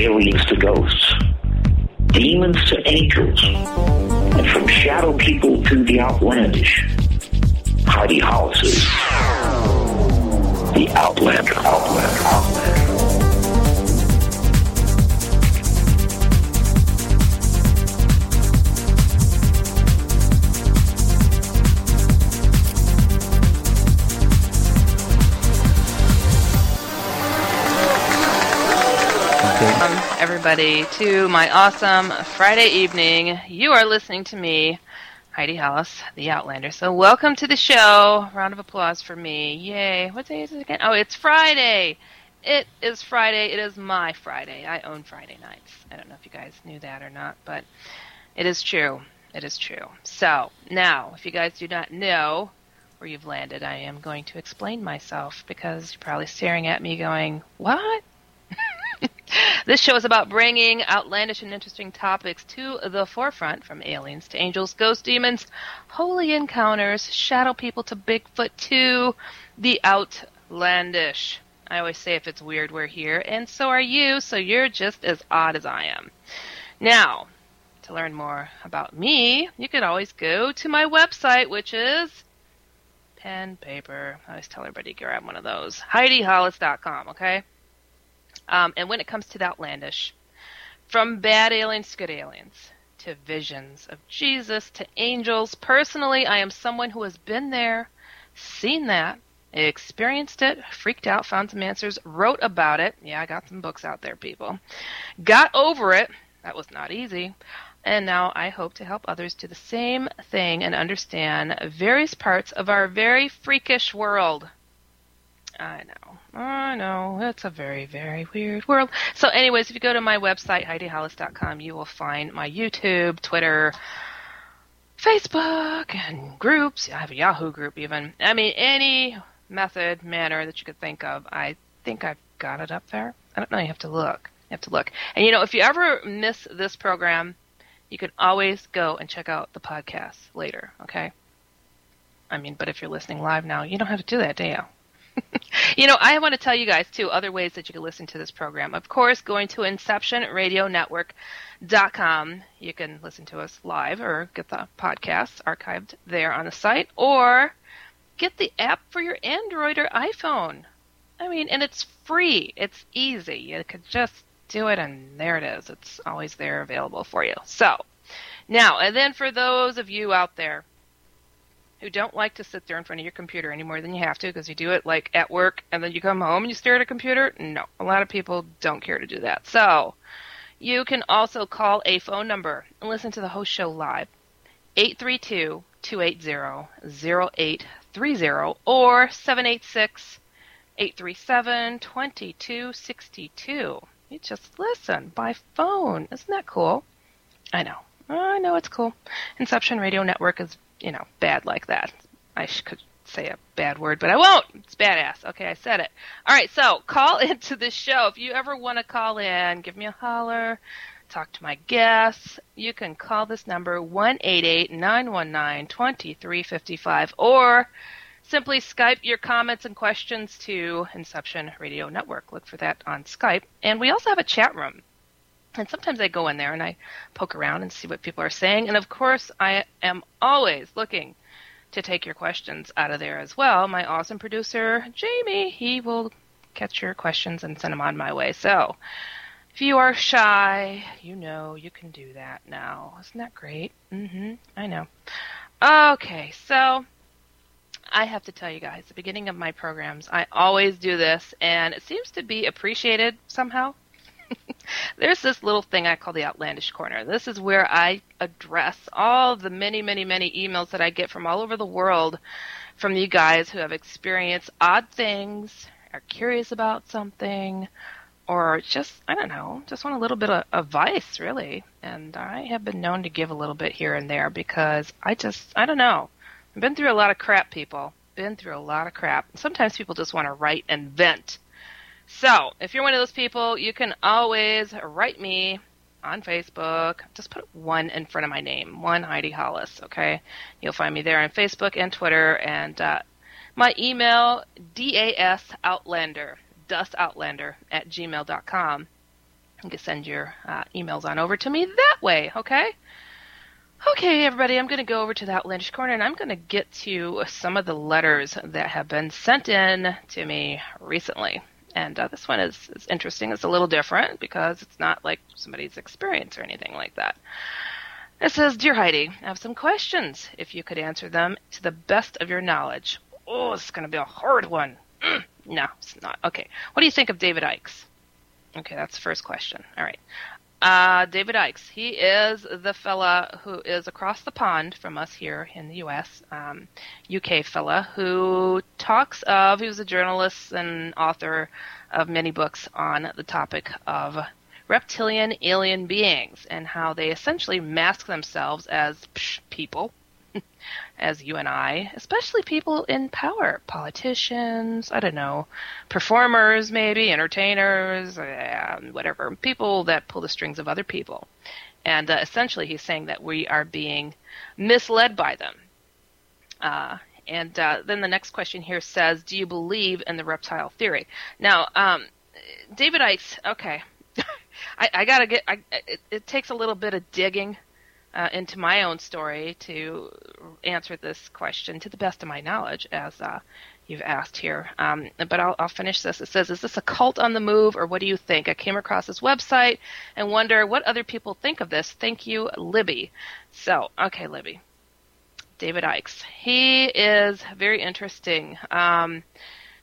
Aliens to ghosts, demons to angels, and from shadow people to the outlandish. Heidi Hollis is the Outlander, Outlander, Outlander. Everybody, to my awesome Friday evening. You are listening to me, Heidi Hollis, the Outlander. So, welcome to the show. Round of applause for me. Yay. What day is it again? Oh, it's Friday. It is Friday. It is my Friday. I own Friday nights. I don't know if you guys knew that or not, but it is true. It is true. So, now, if you guys do not know where you've landed, I am going to explain myself because you're probably staring at me going, What? This show is about bringing outlandish and interesting topics to the forefront from aliens to angels, ghost demons, holy encounters, shadow people to Bigfoot to the outlandish. I always say if it's weird, we're here, and so are you, so you're just as odd as I am. Now, to learn more about me, you can always go to my website, which is pen, paper. I always tell everybody grab one of those. HeidiHollis.com, okay? Um, and when it comes to the outlandish, from bad aliens to good aliens, to visions of Jesus, to angels, personally, I am someone who has been there, seen that, experienced it, freaked out, found some answers, wrote about it. Yeah, I got some books out there, people. Got over it. That was not easy. And now I hope to help others do the same thing and understand various parts of our very freakish world. I know. I know. It's a very, very weird world. So, anyways, if you go to my website, HeidiHollis.com, you will find my YouTube, Twitter, Facebook, and groups. I have a Yahoo group, even. I mean, any method, manner that you could think of, I think I've got it up there. I don't know. You have to look. You have to look. And, you know, if you ever miss this program, you can always go and check out the podcast later, okay? I mean, but if you're listening live now, you don't have to do that, do you? you know, I want to tell you guys too other ways that you can listen to this program. Of course, going to InceptionRadioNetwork.com, you can listen to us live or get the podcasts archived there on the site, or get the app for your Android or iPhone. I mean, and it's free. It's easy. You could just do it, and there it is. It's always there available for you. So, now, and then for those of you out there who don't like to sit there in front of your computer any more than you have to because you do it like at work and then you come home and you stare at a computer. No, a lot of people don't care to do that. So you can also call a phone number and listen to the host show live 832 280 0830 or 786 837 2262. You just listen by phone. Isn't that cool? I know. I know it's cool. Inception Radio Network is you know, bad like that. I could say a bad word, but I won't. It's badass. Okay, I said it. All right, so call into the show. If you ever want to call in, give me a holler, talk to my guests, you can call this number 188-919-2355 or simply Skype your comments and questions to Inception Radio Network. Look for that on Skype. And we also have a chat room. And sometimes I go in there and I poke around and see what people are saying. And of course, I am always looking to take your questions out of there as well. My awesome producer, Jamie, he will catch your questions and send them on my way. So, if you are shy, you know you can do that now. Isn't that great? Mm-hmm. I know. Okay, so I have to tell you guys, the beginning of my programs, I always do this, and it seems to be appreciated somehow. There's this little thing I call the Outlandish Corner. This is where I address all the many, many, many emails that I get from all over the world from you guys who have experienced odd things, are curious about something, or just, I don't know, just want a little bit of advice, really. And I have been known to give a little bit here and there because I just, I don't know. I've been through a lot of crap, people. Been through a lot of crap. Sometimes people just want to write and vent. So, if you're one of those people, you can always write me on Facebook. Just put one in front of my name, one Heidi Hollis, okay? You'll find me there on Facebook and Twitter. And uh, my email, dasoutlander, dustoutlander at gmail.com. You can send your uh, emails on over to me that way, okay? Okay, everybody, I'm going to go over to the Outlandish Corner and I'm going to get to some of the letters that have been sent in to me recently. And uh, this one is, is interesting. It's a little different because it's not like somebody's experience or anything like that. It says, Dear Heidi, I have some questions. If you could answer them to the best of your knowledge. Oh, it's going to be a hard one. Mm, no, it's not. Okay. What do you think of David Ikes? Okay, that's the first question. All right. Uh, David Ikes. He is the fella who is across the pond from us here in the U.S., um, UK fella, who talks of, he was a journalist and author of many books on the topic of reptilian alien beings and how they essentially mask themselves as people as you and I, especially people in power, politicians, I don't know, performers, maybe, entertainers, whatever, people that pull the strings of other people. And uh, essentially, he's saying that we are being misled by them. Uh, and uh, then the next question here says, Do you believe in the reptile theory? Now, um, David Ikes, okay. I, I gotta get. I, it, it takes a little bit of digging uh, into my own story to answer this question to the best of my knowledge, as uh, you've asked here. Um, but I'll, I'll, finish this. It says, "Is this a cult on the move, or what do you think?" I came across this website and wonder what other people think of this. Thank you, Libby. So, okay, Libby. David Ikes. He is very interesting. Um,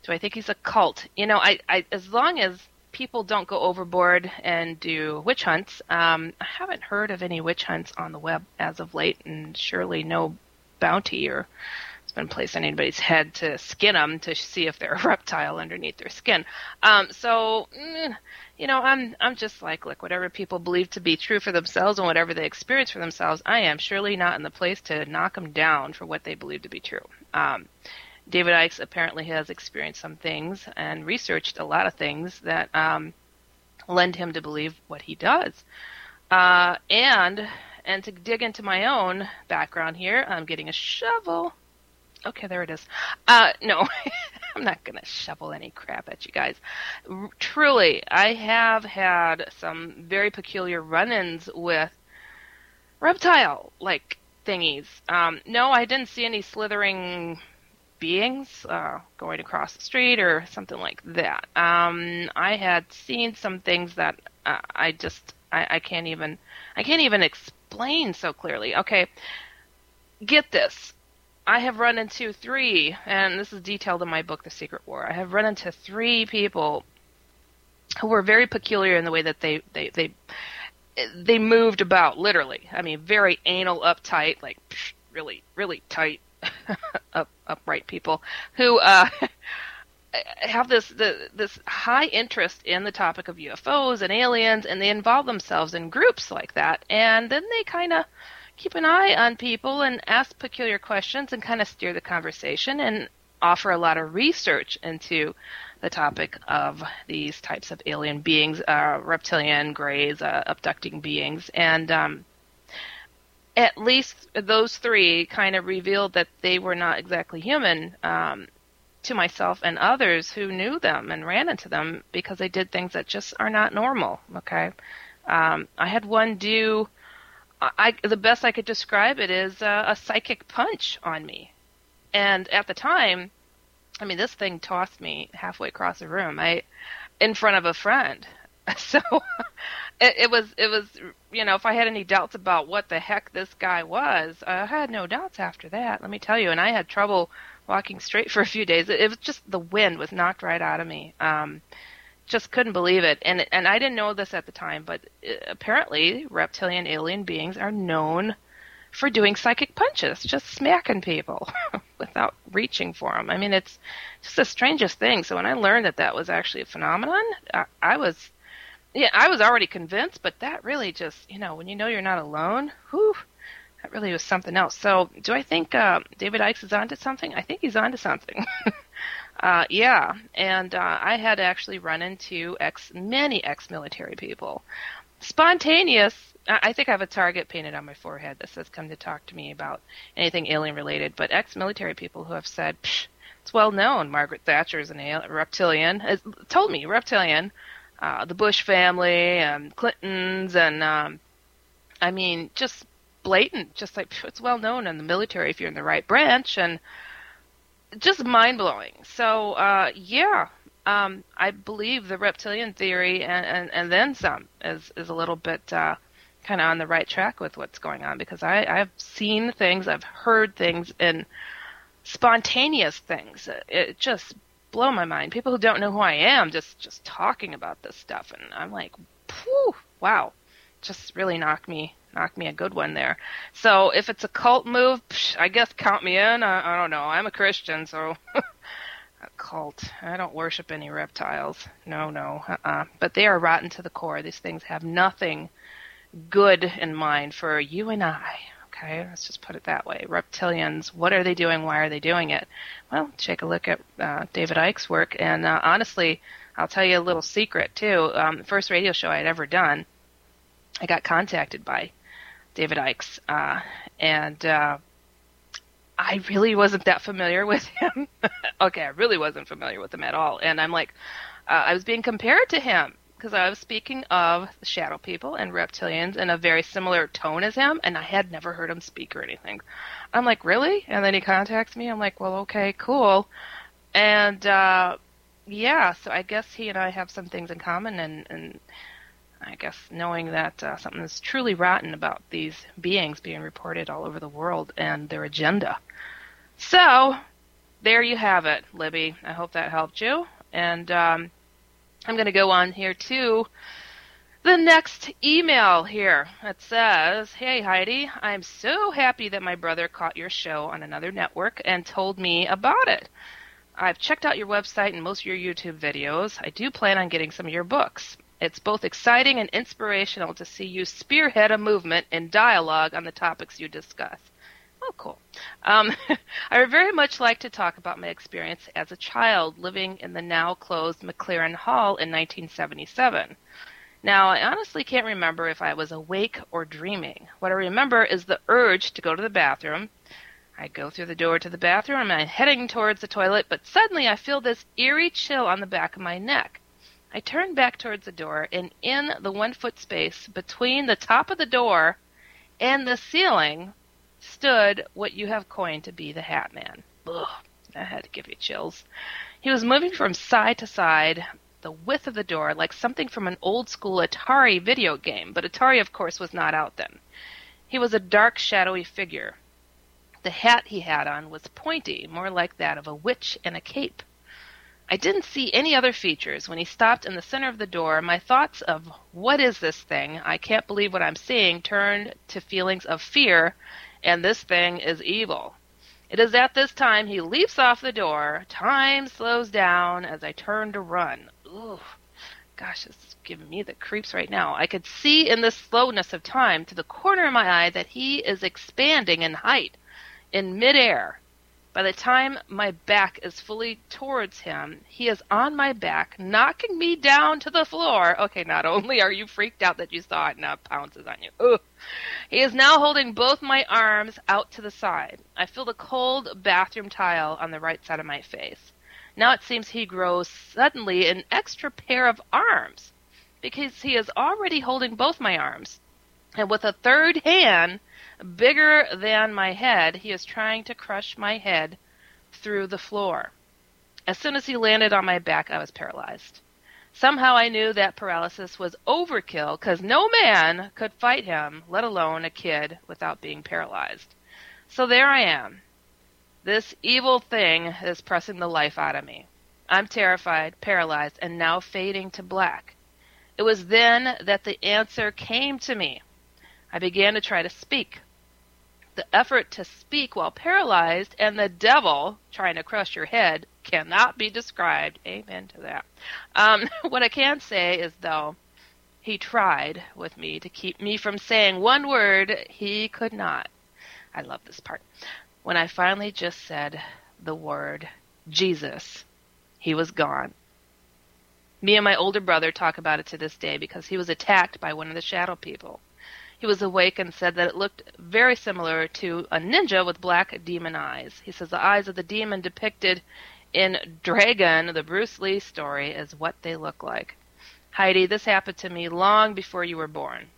do I think he's a cult? You know, I, I as long as people don't go overboard and do witch hunts. Um, I haven't heard of any witch hunts on the web as of late, and surely no bounty or it's been placed on anybody's head to skin them to see if they're a reptile underneath their skin. Um, so, mm, you know, I'm I'm just like, look, whatever people believe to be true for themselves and whatever they experience for themselves, I am surely not in the place to knock them down for what they believe to be true. Um, David Ikes apparently has experienced some things and researched a lot of things that um, lend him to believe what he does. Uh, and and to dig into my own background here, I'm getting a shovel. Okay, there it is. Uh, no, I'm not gonna shovel any crap at you guys. R- truly, I have had some very peculiar run-ins with reptile-like thingies. Um, no, I didn't see any slithering beings uh, going across the street or something like that. Um, I had seen some things that uh, I just I, I can't even I can't even explain so clearly. Okay, get this. I have run into three, and this is detailed in my book, The Secret War. I have run into three people who were very peculiar in the way that they they they they moved about, literally. I mean, very anal, uptight, like really really tight up, upright people who uh, have this the, this high interest in the topic of UFOs and aliens, and they involve themselves in groups like that, and then they kind of keep an eye on people and ask peculiar questions and kind of steer the conversation and offer a lot of research into the topic of these types of alien beings, uh, reptilian, greys, uh, abducting beings, and um, at least those three kind of revealed that they were not exactly human um, to myself and others who knew them and ran into them because they did things that just are not normal. Okay, um, I had one do. I, the best I could describe it is uh, a psychic punch on me. And at the time, I mean, this thing tossed me halfway across the room. I, in front of a friend. So it, it was it was you know if I had any doubts about what the heck this guy was, I had no doubts after that. Let me tell you, and I had trouble walking straight for a few days. It, it was just the wind was knocked right out of me. Um, just couldn't believe it, and and I didn't know this at the time, but uh, apparently reptilian alien beings are known for doing psychic punches, just smacking people without reaching for them. I mean, it's just the strangest thing. So when I learned that that was actually a phenomenon, I, I was, yeah, I was already convinced, but that really just, you know, when you know you're not alone, whew, that really was something else. So do I think uh, David Icke is onto something? I think he's onto something. uh, yeah, and uh, I had actually run into ex many ex-military people. Spontaneous I think I have a target painted on my forehead that says "Come to talk to me about anything alien related." But ex-military people who have said, Psh, "It's well known, Margaret Thatcher is an a reptilian," has told me reptilian, uh, the Bush family, and Clintons, and um, I mean, just blatant, just like it's well known in the military if you're in the right branch, and just mind blowing. So uh, yeah, um, I believe the reptilian theory and, and, and then some is is a little bit. Uh, kind of on the right track with what's going on because I, I've seen things, I've heard things, and spontaneous things. It, it just blow my mind. People who don't know who I am just just talking about this stuff, and I'm like, Phew, wow, just really knocked me knocked me a good one there. So if it's a cult move, I guess count me in. I, I don't know. I'm a Christian, so. a cult. I don't worship any reptiles. No, no. Uh-uh. But they are rotten to the core. These things have nothing good in mind for you and I. Okay, let's just put it that way. Reptilians, what are they doing? Why are they doing it? Well, take a look at uh, David Icke's work, and uh, honestly, I'll tell you a little secret too. Um, the first radio show I'd ever done, I got contacted by David Icke's, uh, and uh, I really wasn't that familiar with him. okay, I really wasn't familiar with him at all, and I'm like, uh, I was being compared to him because I was speaking of the shadow people and reptilians in a very similar tone as him, and I had never heard him speak or anything. I'm like, really? And then he contacts me. I'm like, well, okay, cool. And uh, yeah, so I guess he and I have some things in common, and, and I guess knowing that uh, something is truly rotten about these beings being reported all over the world and their agenda. So there you have it, Libby. I hope that helped you. And um, I'm going to go on here to the next email here. It says, Hey Heidi, I'm so happy that my brother caught your show on another network and told me about it. I've checked out your website and most of your YouTube videos. I do plan on getting some of your books. It's both exciting and inspirational to see you spearhead a movement in dialogue on the topics you discuss. Oh, cool. Um, I would very much like to talk about my experience as a child living in the now closed MacLaren Hall in 1977. Now, I honestly can't remember if I was awake or dreaming. What I remember is the urge to go to the bathroom. I go through the door to the bathroom and I'm heading towards the toilet, but suddenly I feel this eerie chill on the back of my neck. I turn back towards the door, and in the one foot space between the top of the door and the ceiling stood what you have coined to be the Hat Man. Ugh, that had to give you chills. He was moving from side to side, the width of the door, like something from an old school Atari video game, but Atari, of course, was not out then. He was a dark, shadowy figure. The hat he had on was pointy, more like that of a witch in a cape. I didn't see any other features. When he stopped in the center of the door, my thoughts of what is this thing? I can't believe what I'm seeing turned to feelings of fear and this thing is evil. It is at this time he leaps off the door. Time slows down as I turn to run. Ooh, gosh, this is giving me the creeps right now. I could see in the slowness of time to the corner of my eye that he is expanding in height in midair. By the time my back is fully towards him, he is on my back, knocking me down to the floor. Okay, not only are you freaked out that you saw it, now it pounces on you. Ugh. He is now holding both my arms out to the side. I feel the cold bathroom tile on the right side of my face. Now it seems he grows suddenly an extra pair of arms because he is already holding both my arms. And with a third hand, bigger than my head, he is trying to crush my head through the floor. As soon as he landed on my back, I was paralyzed. Somehow I knew that paralysis was overkill because no man could fight him, let alone a kid, without being paralyzed. So there I am. This evil thing is pressing the life out of me. I'm terrified, paralyzed, and now fading to black. It was then that the answer came to me. I began to try to speak. The effort to speak while paralyzed and the devil trying to crush your head cannot be described. Amen to that. Um, what I can say is, though, he tried with me to keep me from saying one word he could not. I love this part. When I finally just said the word Jesus, he was gone. Me and my older brother talk about it to this day because he was attacked by one of the shadow people. He was awake and said that it looked very similar to a ninja with black demon eyes. He says the eyes of the demon depicted in Dragon, the Bruce Lee story, is what they look like. Heidi, this happened to me long before you were born.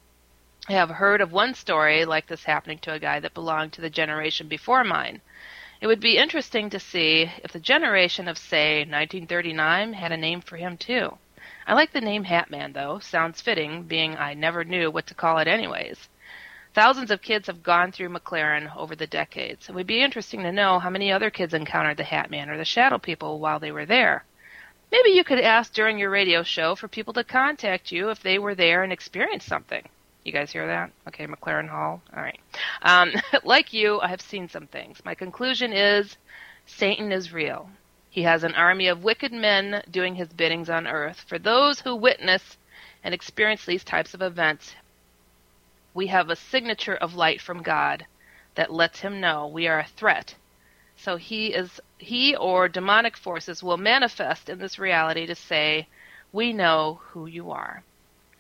I have heard of one story like this happening to a guy that belonged to the generation before mine. It would be interesting to see if the generation of, say, 1939 had a name for him too. I like the name Hatman, though. Sounds fitting, being I never knew what to call it anyways. Thousands of kids have gone through MacLaren over the decades. It would be interesting to know how many other kids encountered the Hatman or the Shadow People while they were there. Maybe you could ask during your radio show for people to contact you if they were there and experienced something. You guys hear that? Okay, MacLaren Hall. All right. Um, like you, I have seen some things. My conclusion is Satan is real. He has an army of wicked men doing his biddings on earth. For those who witness and experience these types of events, we have a signature of light from God that lets him know we are a threat. So he is he or demonic forces will manifest in this reality to say, "We know who you are."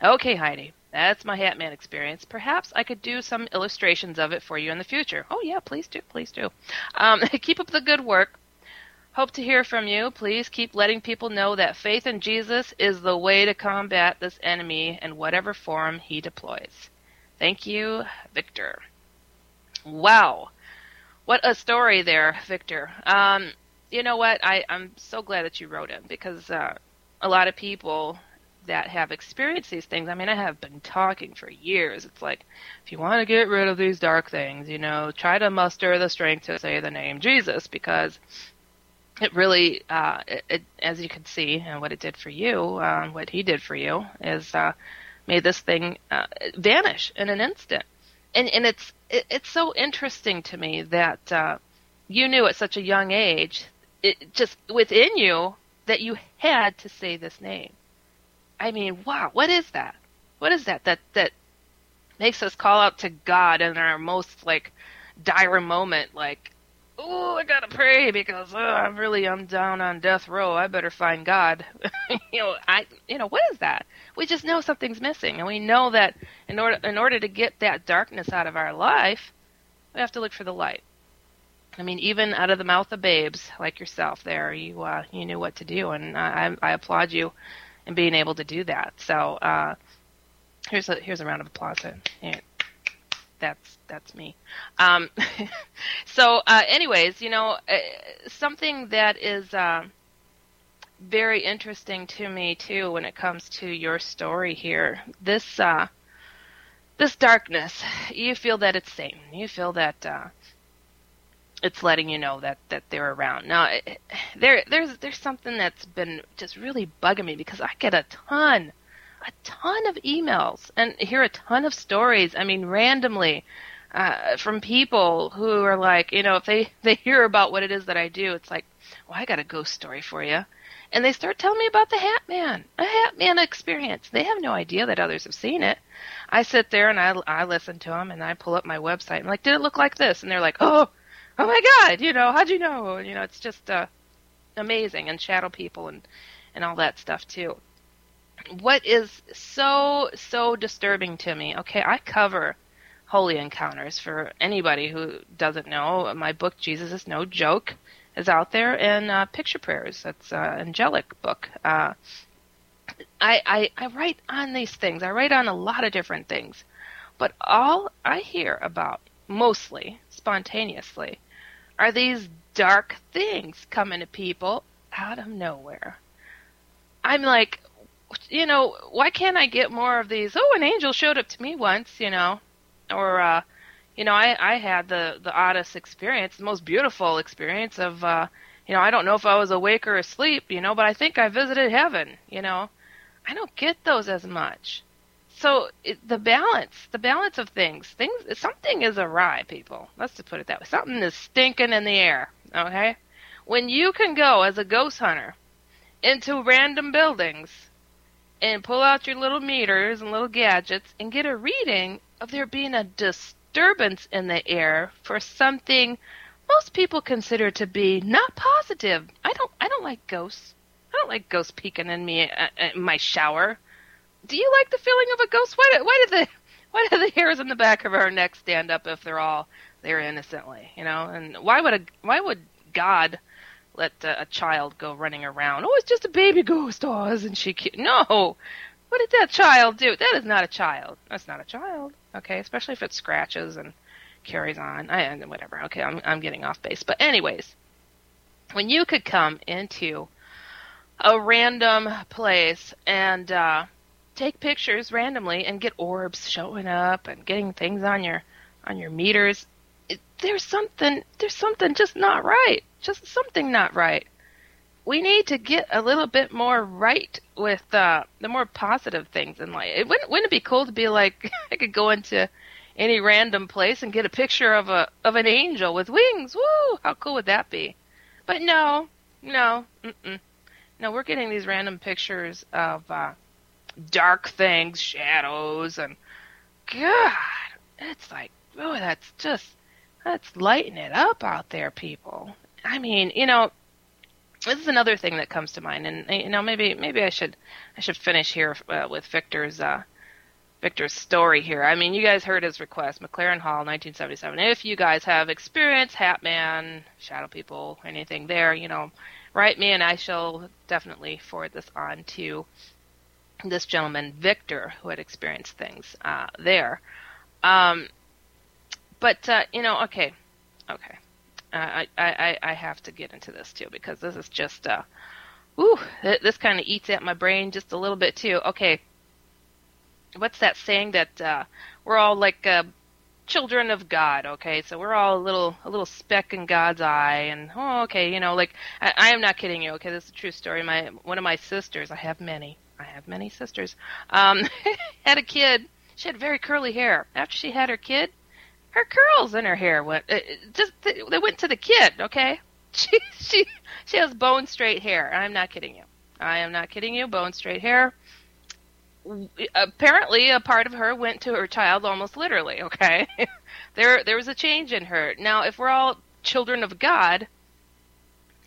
Okay, Heidi. That's my Hatman experience. Perhaps I could do some illustrations of it for you in the future. Oh yeah, please do, please do. Um, keep up the good work. Hope to hear from you. Please keep letting people know that faith in Jesus is the way to combat this enemy in whatever form he deploys. Thank you, Victor. Wow. What a story there, Victor. Um, you know what? I, I'm so glad that you wrote it because uh, a lot of people that have experienced these things, I mean, I have been talking for years. It's like, if you want to get rid of these dark things, you know, try to muster the strength to say the name Jesus because it really, uh, it, it, as you can see, and what it did for you, um, what he did for you, is uh, made this thing uh, vanish in an instant. And and it's it, it's so interesting to me that uh, you knew at such a young age, it just within you that you had to say this name. I mean, wow, what is that? What is that that that makes us call out to God in our most like dire moment, like oh, I gotta pray because uh, I'm really I'm down on death row. I better find God. you know, I you know what is that? We just know something's missing, and we know that in order in order to get that darkness out of our life, we have to look for the light. I mean, even out of the mouth of babes like yourself, there you uh, you knew what to do, and I, I applaud you in being able to do that. So uh, here's a here's a round of applause. Here that's that's me. Um, so, uh, anyways, you know, uh, something that is uh, very interesting to me too when it comes to your story here. This uh, this darkness, you feel that it's Satan. You feel that uh, it's letting you know that that they're around. Now, there there's there's something that's been just really bugging me because I get a ton a ton of emails and hear a ton of stories. I mean, randomly uh, from people who are like, you know, if they they hear about what it is that I do, it's like, well, I got a ghost story for you, and they start telling me about the Hat Man, a Hat Man experience. They have no idea that others have seen it. I sit there and I I listen to them and I pull up my website. I'm like, did it look like this? And they're like, oh, oh my God, you know, how'd you know? And, you know, it's just uh, amazing and shadow people and and all that stuff too what is so so disturbing to me okay i cover holy encounters for anybody who doesn't know. My book jesus is no joke is out there and uh, picture prayers that's an angelic book. Uh, I, I i write on these things. I write on a lot of different things. But all i hear about mostly spontaneously are these dark things coming to people out of nowhere. I'm like, you know, why can't I get more of these? Oh, an angel showed up to me once, you know, or uh, you know, I I had the the oddest experience, the most beautiful experience of, uh, you know, I don't know if I was awake or asleep, you know, but I think I visited heaven, you know. I don't get those as much. So it, the balance, the balance of things, things, something is awry, people. Let's just put it that way. Something is stinking in the air. Okay, when you can go as a ghost hunter into random buildings and pull out your little meters and little gadgets and get a reading of there being a disturbance in the air for something most people consider to be not positive. I don't I don't like ghosts. I don't like ghosts peeking in me uh, uh, in my shower. Do you like the feeling of a ghost? Why do, why did the why do the hairs on the back of our neck stand up if they're all there innocently, you know? And why would a why would God let a, child go running around? Oh, it's just a baby ghost. Oh, isn't she cute? No. What did that child do? That is not a child. That's not a child. Okay, especially if it scratches and carries on. I and whatever. Okay, I'm I'm getting off base. But anyways, when you could come into a random place and uh take pictures randomly and get orbs showing up and getting things on your on your meters it, there's something there's something just not right just something not right we need to get a little bit more right with uh, the more positive things in life. It wouldn't, wouldn't it be cool to be like I could go into any random place and get a picture of a of an angel with wings? Woo! How cool would that be? But no, no, mm-mm. no. We're getting these random pictures of uh, dark things, shadows, and God, it's like, oh, that's just that's lighting it up out there, people. I mean, you know, this is another thing that comes to mind, and you know, maybe maybe I should I should finish here uh, with Victor's uh, Victor's story here. I mean, you guys heard his request, MacLaren Hall, 1977. If you guys have experience, Hatman, Shadow People, anything there, you know, write me, and I shall definitely forward this on to this gentleman, Victor, who had experienced things uh, there. Um, but uh, you know, okay, okay. I, I, I have to get into this too because this is just, uh, ooh, this kind of eats at my brain just a little bit too. Okay, what's that saying that uh, we're all like uh, children of God? Okay, so we're all a little a little speck in God's eye, and oh, okay, you know, like I, I am not kidding you. Okay, this is a true story. My one of my sisters, I have many, I have many sisters, um, had a kid. She had very curly hair. After she had her kid, her curls in her hair went uh, just they went to the kid. Okay, she she she has bone straight hair. I'm not kidding you. I am not kidding you. Bone straight hair. Apparently, a part of her went to her child almost literally. Okay, there there was a change in her. Now, if we're all children of God,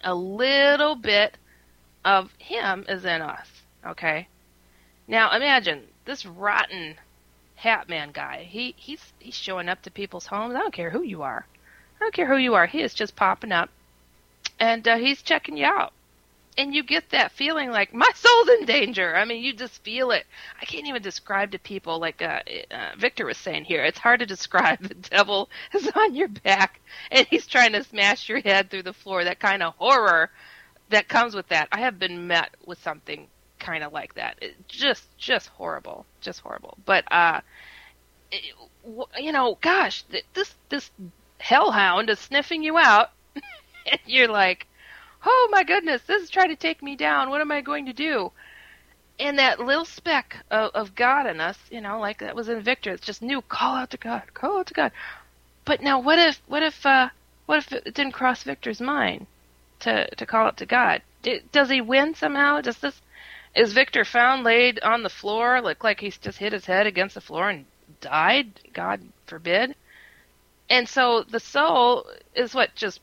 a little bit of Him is in us. Okay. Now imagine this rotten Hat Man guy. He he's he's showing up to people's homes. I don't care who you are. I don't care who you are. He is just popping up, and uh, he's checking you out. And you get that feeling like my soul's in danger. I mean, you just feel it. I can't even describe to people like uh, uh, Victor was saying here. It's hard to describe. The devil is on your back, and he's trying to smash your head through the floor. That kind of horror that comes with that. I have been met with something kind of like that. It just just horrible, just horrible. But uh, it, you know, gosh, this this hellhound is sniffing you out, and you're like, oh my goodness, this is trying to take me down. What am I going to do? And that little speck of, of God in us, you know, like that was in Victor. It's just new. Call out to God. Call out to God. But now, what if, what if, uh, what if it didn't cross Victor's mind to to call out to God? does he win somehow? Does this is Victor found laid on the floor, look like he's just hit his head against the floor and died? God forbid. And so the soul is what just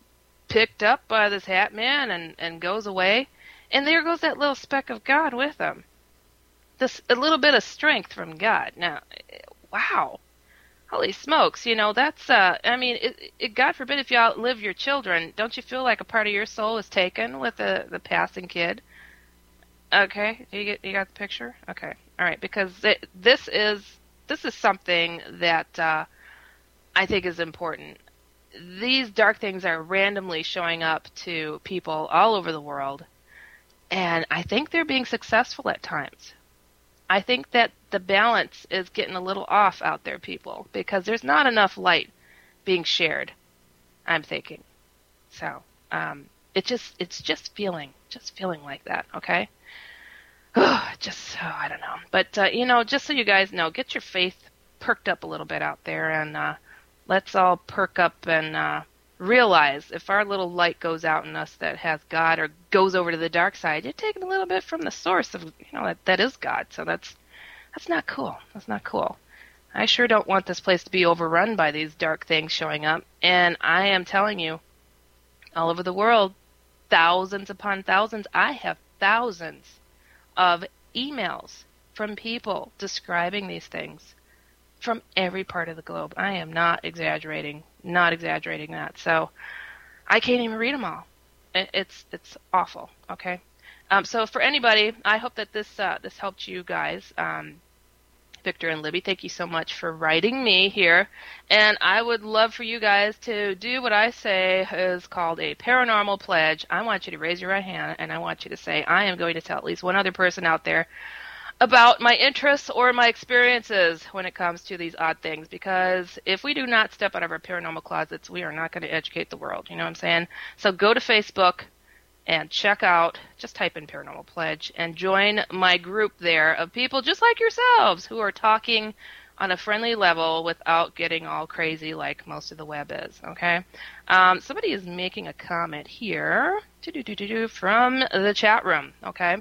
picked up by this hat man and, and goes away. And there goes that little speck of God with him. This a little bit of strength from God. Now, wow. Holy smokes, you know, that's uh I mean, it, it, God forbid if you outlive your children, don't you feel like a part of your soul is taken with the the passing kid? Okay, you get you got the picture. Okay, all right, because this is this is something that uh, I think is important. these dark things are randomly showing up to people all over the world, and I think they're being successful at times. I think that the balance is getting a little off out there, people, because there's not enough light being shared. I'm thinking, so um, it just it's just feeling just feeling like that. Okay, oh, just oh, I don't know, but uh, you know, just so you guys know, get your faith perked up a little bit out there, and uh, let's all perk up and uh, realize if our little light goes out in us that has God or goes over to the dark side, you're taking a little bit from the source of you know that, that is God. So that's that's not cool. That's not cool. I sure don't want this place to be overrun by these dark things showing up. And I am telling you, all over the world, thousands upon thousands, I have thousands of emails from people describing these things from every part of the globe. I am not exaggerating, not exaggerating that. So I can't even read them all. It's it's awful. Okay. Um, so for anybody, I hope that this uh, this helped you guys. Um, Victor and Libby, thank you so much for writing me here. And I would love for you guys to do what I say is called a paranormal pledge. I want you to raise your right hand and I want you to say, I am going to tell at least one other person out there about my interests or my experiences when it comes to these odd things because if we do not step out of our paranormal closets, we are not going to educate the world. You know what I'm saying? So go to Facebook and check out, just type in Paranormal Pledge and join my group there of people just like yourselves who are talking on a friendly level without getting all crazy like most of the web is. Okay. Um, somebody is making a comment here from the chat room. Okay.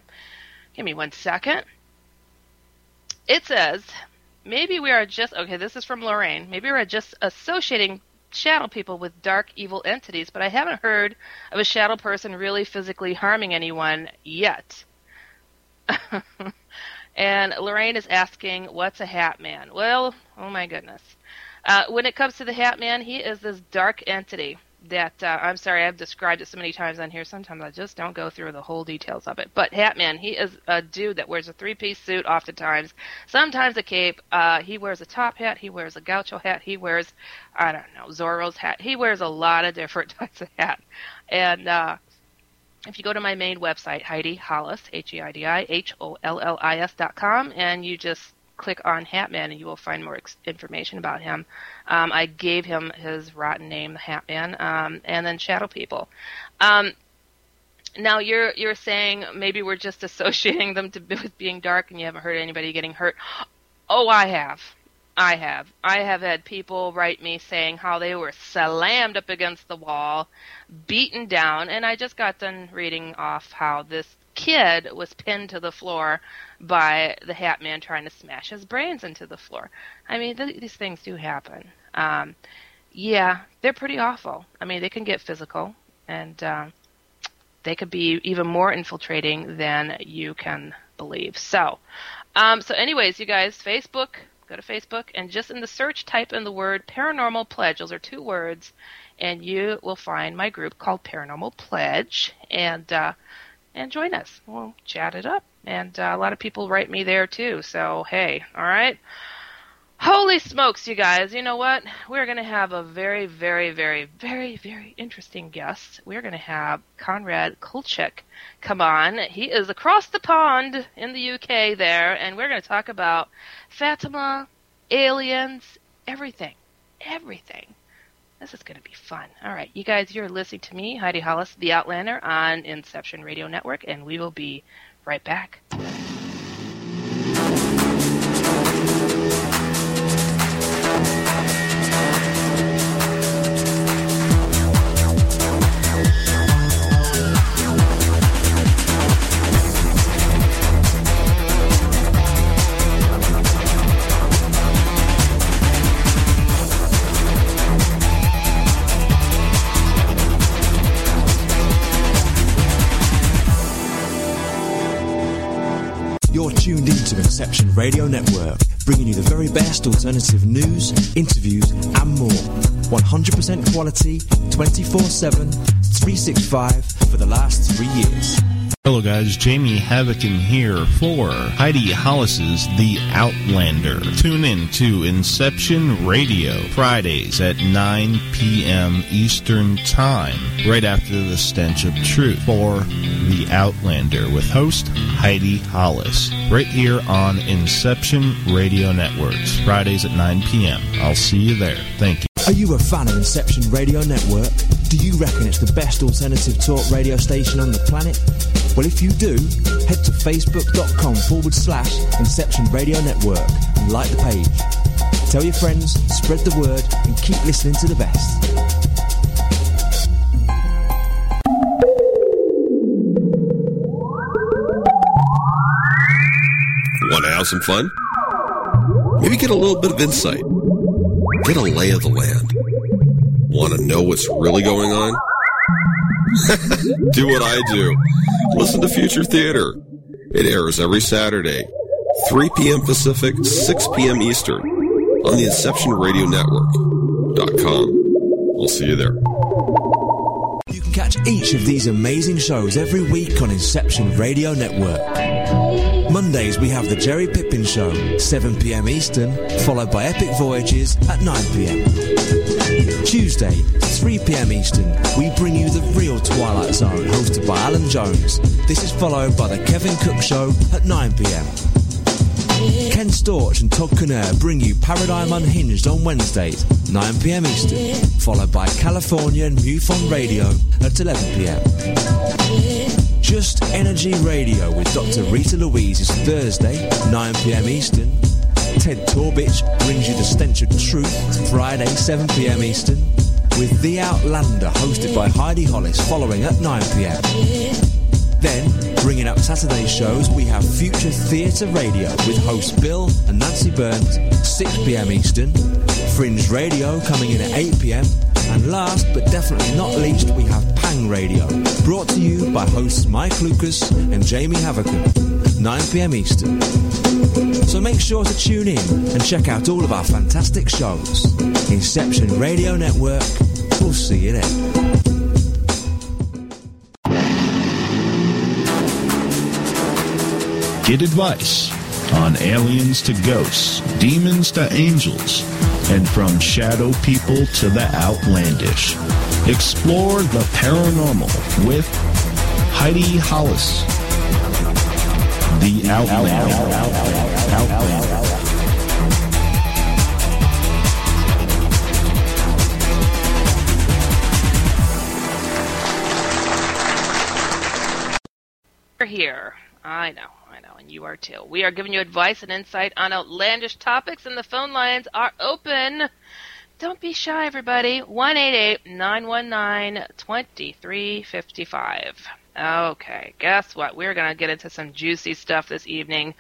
Give me one second. It says, maybe we are just, okay, this is from Lorraine. Maybe we're just associating shadow people with dark, evil entities, but I haven't heard of a shadow person really physically harming anyone yet. and Lorraine is asking, what's a hat man? Well, oh my goodness. Uh, when it comes to the hat man, he is this dark entity that uh, I'm sorry I've described it so many times on here. Sometimes I just don't go through the whole details of it. But Hatman, he is a dude that wears a three-piece suit oftentimes, sometimes a cape. Uh, he wears a top hat. He wears a gaucho hat. He wears, I don't know, Zorro's hat. He wears a lot of different types of hat. And uh, if you go to my main website, Heidi Hollis, H-E-I-D-I, H-O-L-L-I-S dot com, and you just click on Hatman and you will find more ex- information about him. Um, I gave him his rotten name, the Hatman, um, and then Shadow People. Um, now you're you're saying maybe we're just associating them to, with being dark, and you haven't heard anybody getting hurt. Oh, I have. I have. I have had people write me saying how they were slammed up against the wall, beaten down, and I just got done reading off how this kid was pinned to the floor by the Hat Man trying to smash his brains into the floor. I mean, th- these things do happen. Um, yeah, they're pretty awful. I mean, they can get physical, and uh, they could be even more infiltrating than you can believe. So, um, so anyways, you guys, Facebook, go to Facebook, and just in the search, type in the word paranormal pledge. Those are two words, and you will find my group called Paranormal Pledge, and uh, and join us. We'll chat it up. And uh, a lot of people write me there too. So, hey, all right. Holy smokes, you guys. You know what? We're going to have a very, very, very, very, very interesting guest. We're going to have Konrad Kulczyk come on. He is across the pond in the UK there, and we're going to talk about Fatima, aliens, everything. Everything. This is going to be fun. All right, you guys, you're listening to me, Heidi Hollis, the Outlander, on Inception Radio Network, and we will be right back. Radio Network, bringing you the very best alternative news, interviews, and more. 100% quality, 24 7, 365 for the last three years. Hello guys, Jamie Havocan here for Heidi Hollis's The Outlander. Tune in to Inception Radio Fridays at 9 p.m. Eastern Time, right after the Stench of Truth for Outlander with host Heidi Hollis, right here on Inception Radio Networks, Fridays at 9 p.m. I'll see you there. Thank you. Are you a fan of Inception Radio Network? Do you reckon it's the best alternative talk radio station on the planet? Well, if you do, head to facebook.com forward slash Inception Radio Network and like the page. Tell your friends, spread the word, and keep listening to the best. Have some fun? Maybe get a little bit of insight. Get a lay of the land. Want to know what's really going on? do what I do. Listen to Future Theater. It airs every Saturday, 3 p.m. Pacific, 6 p.m. Eastern, on the Inception Radio Network.com. We'll see you there. You can catch each of these amazing shows every week on Inception Radio Network. Mondays we have the Jerry Pippin Show, 7pm Eastern, followed by Epic Voyages at 9pm. Tuesday, 3pm Eastern, we bring you the real Twilight Zone, hosted by Alan Jones. This is followed by the Kevin Cook Show at 9pm. Ken Storch and Todd Kinner bring you Paradigm Unhinged on Wednesdays, 9pm Eastern, followed by California and MUFON Radio at 11pm. Just Energy Radio with Dr. Rita Louise is Thursday, 9pm Eastern. Ted Torbich brings you The Stench of Truth, Friday, 7pm Eastern, with The Outlander hosted by Heidi Hollis following at 9pm. Then, bringing up Saturday shows, we have Future Theatre Radio with hosts Bill and Nancy Burns, 6pm Eastern, Fringe Radio coming in at 8pm, and last but definitely not least, we have Pang Radio, brought to you by hosts Mike Lucas and Jamie Havocan, 9pm Eastern. So make sure to tune in and check out all of our fantastic shows. Inception Radio Network, we'll see you there. Get advice on aliens to ghosts, demons to angels, and from shadow people to the outlandish. Explore the paranormal with Heidi Hollis. The Outlander. We're here. I know, I know, and you are too. We are giving you advice and insight on outlandish topics, and the phone lines are open. Don't be shy, everybody. 188-919-2355. Okay, guess what? We're going to get into some juicy stuff this evening.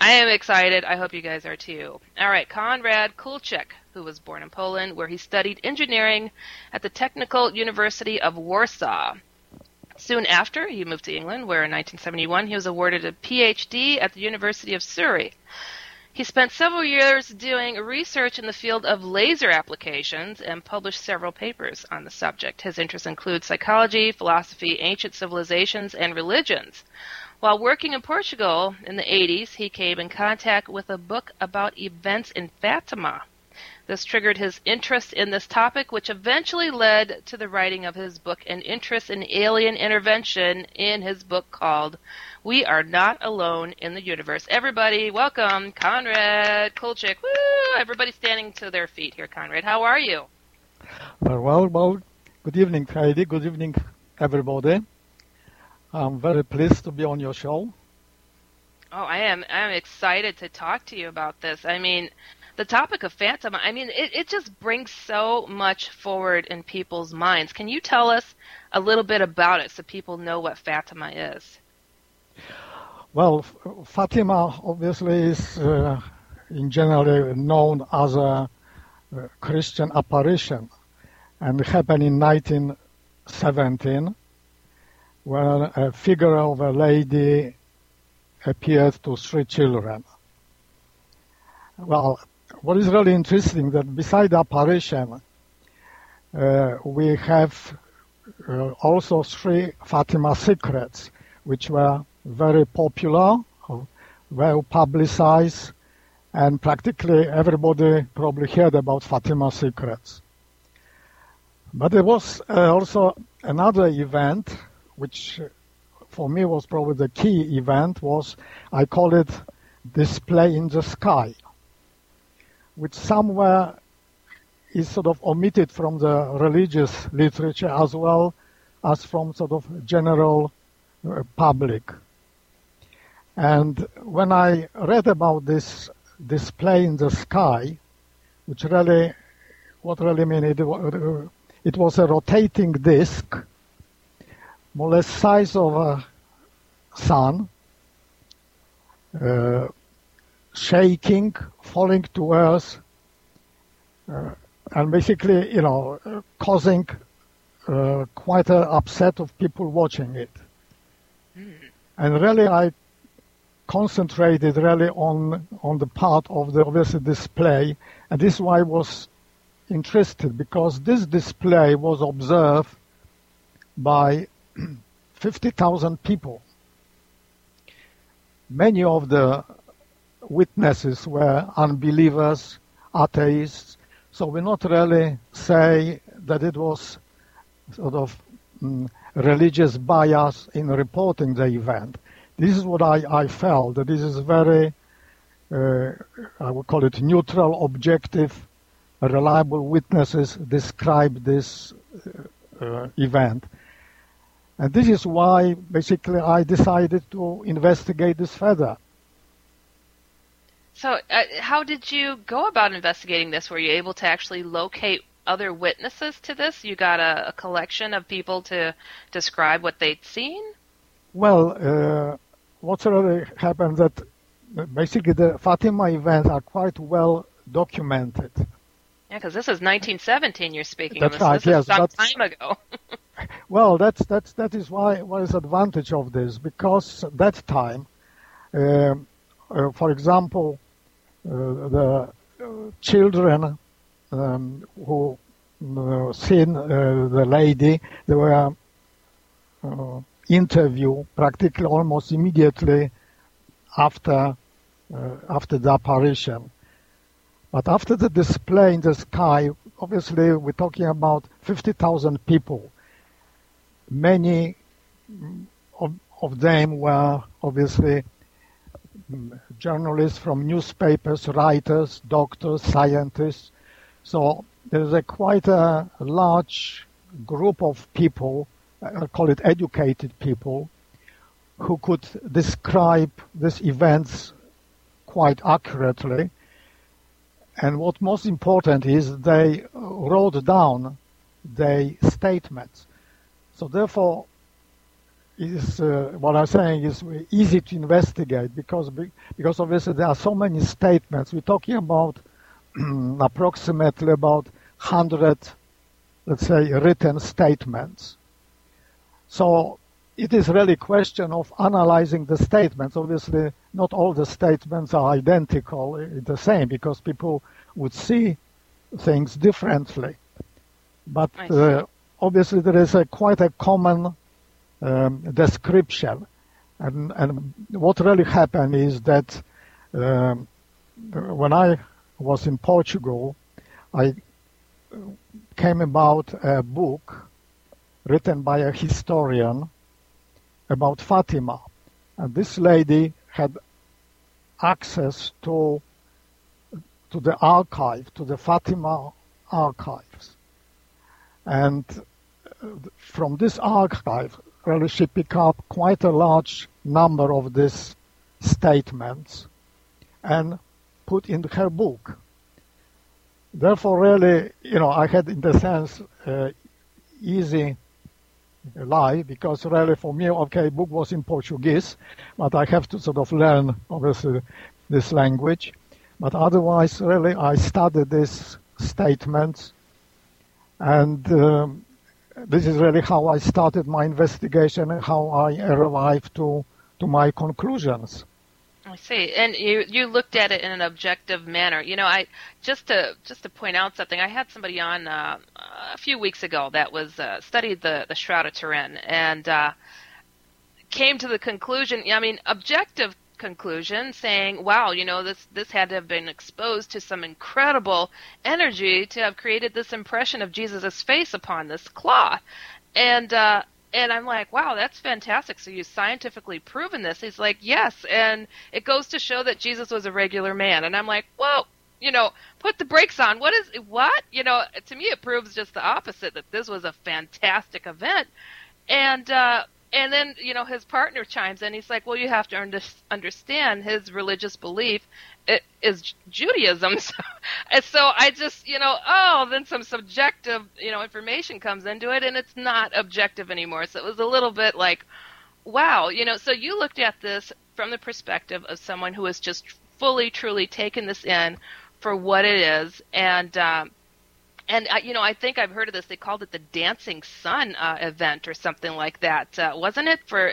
I am excited. I hope you guys are too. All right, Konrad Kulczyk, who was born in Poland, where he studied engineering at the Technical University of Warsaw. Soon after, he moved to England, where in 1971 he was awarded a PhD at the University of Surrey. He spent several years doing research in the field of laser applications and published several papers on the subject. His interests include psychology, philosophy, ancient civilizations, and religions. While working in Portugal in the 80s, he came in contact with a book about events in Fatima. This triggered his interest in this topic, which eventually led to the writing of his book and interest in alien intervention in his book called We Are Not Alone in the Universe. Everybody, welcome Konrad Kulczyk. Woo! Everybody standing to their feet here, Konrad. How are you? Well, well, well, good evening, Heidi. Good evening, everybody. I'm very pleased to be on your show. Oh, I am. I'm excited to talk to you about this. I mean, the topic of Fatima, I mean, it, it just brings so much forward in people's minds. Can you tell us a little bit about it so people know what Fatima is? Well, Fatima obviously is uh, in general known as a Christian apparition and happened in 1917 when a figure of a lady appeared to three children. Well, what is really interesting that beside the apparition, uh, we have uh, also three Fatima secrets, which were very popular, well publicized, and practically everybody probably heard about Fatima Secrets. But there was uh, also another event, which for me was probably the key event, was I call it display in the sky, which somewhere is sort of omitted from the religious literature as well as from sort of general uh, public. And when I read about this display in the sky, which really, what really mean it, it was a rotating disk, more or less size of a sun, uh, shaking, falling to earth, uh, and basically, you know, causing uh, quite an upset of people watching it. Mm. And really, I concentrated really on on the part of the obviously display, and this is why I was interested because this display was observed by 50,000 people. Many of the witnesses were unbelievers, atheists, so we not really say that it was sort of um, religious bias in reporting the event. This is what I, I felt, that this is very, uh, I would call it neutral, objective, reliable witnesses describe this uh, uh, event. And this is why basically I decided to investigate this further. So, uh, how did you go about investigating this? Were you able to actually locate other witnesses to this? You got a, a collection of people to describe what they'd seen? Well, uh, what's really happened that basically the Fatima events are quite well documented. Yeah, because this is 1917 you're speaking that's of. Right, this yes, is some time ago. well, that's that's that is why what is advantage of this because that time, uh, uh, for example, uh, the children um, who uh, seen uh, the lady, they were uh, interview practically almost immediately after uh, after the apparition. But after the display in the sky, obviously we're talking about 50,000 people. Many of, of them were obviously mm, journalists from newspapers, writers, doctors, scientists. So there's a quite a large group of people I call it educated people, who could describe these events quite accurately. And what most important is they wrote down their statements. So therefore, is uh, what I'm saying is easy to investigate because because obviously there are so many statements. We're talking about approximately about hundred, let's say, written statements. So it is really a question of analyzing the statements. Obviously, not all the statements are identical, eh, the same, because people would see things differently. But uh, obviously, there is a quite a common um, description. And, and, what really happened is that um, when I was in Portugal, I came about a book written by a historian about Fatima. And this lady had access to, to the archive, to the Fatima archives. And from this archive, really she picked up quite a large number of these statements and put in her book. Therefore, really, you know, I had, in the sense, uh, easy lie because really for me, okay, book was in Portuguese, but I have to sort of learn obviously this language. But otherwise, really, I studied these statements, and um, this is really how I started my investigation and how I arrived to to my conclusions. I see. And you you looked at it in an objective manner. You know, I just to just to point out something. I had somebody on uh, a few weeks ago that was uh, studied the the Shroud of Turin and uh, came to the conclusion. I mean, objective conclusion saying, wow, you know, this, this had to have been exposed to some incredible energy to have created this impression of Jesus' face upon this cloth. And, uh, and I'm like, wow, that's fantastic. So you've scientifically proven this? He's like, yes. And it goes to show that Jesus was a regular man. And I'm like, well, you know, put the brakes on. What is, what? You know, to me it proves just the opposite, that this was a fantastic event. And, uh, and then you know his partner chimes in. He's like, "Well, you have to understand his religious belief is Judaism." So, and so I just you know, oh, then some subjective you know information comes into it, and it's not objective anymore. So it was a little bit like, wow, you know. So you looked at this from the perspective of someone who has just fully, truly taken this in for what it is, and um, and uh, you know, I think I've heard of this. They called it the Dancing Sun uh, event or something like that, uh, wasn't it? For uh,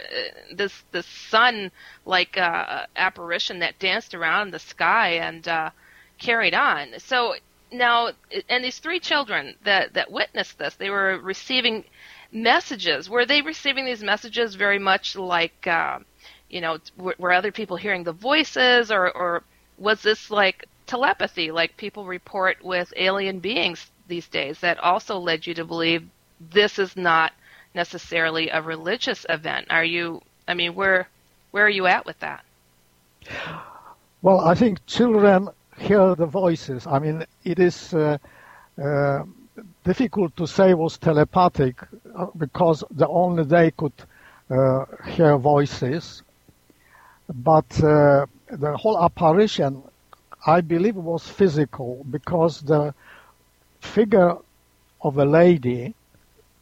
this this sun like uh, apparition that danced around the sky and uh, carried on. So now, and these three children that that witnessed this, they were receiving messages. Were they receiving these messages very much like, uh, you know, were, were other people hearing the voices, or or was this like telepathy, like people report with alien beings these days that also led you to believe this is not necessarily a religious event. Are you? I mean, where where are you at with that? Well, I think children hear the voices. I mean, it is uh, uh, difficult to say was telepathic uh, because the only they could uh, hear voices. But uh, the whole apparition, I believe, it was physical because the figure of a lady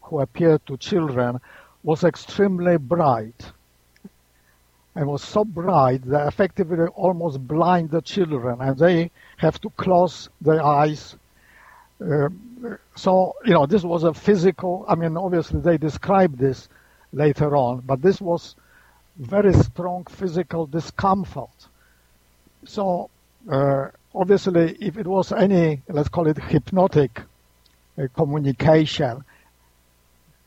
who appeared to children was extremely bright and was so bright that effectively almost blind the children and they have to close their eyes. Uh, so, you know, this was a physical, I mean, obviously they described this later on, but this was very strong physical discomfort. So, obviously, if it was any, let's call it hypnotic uh, communication,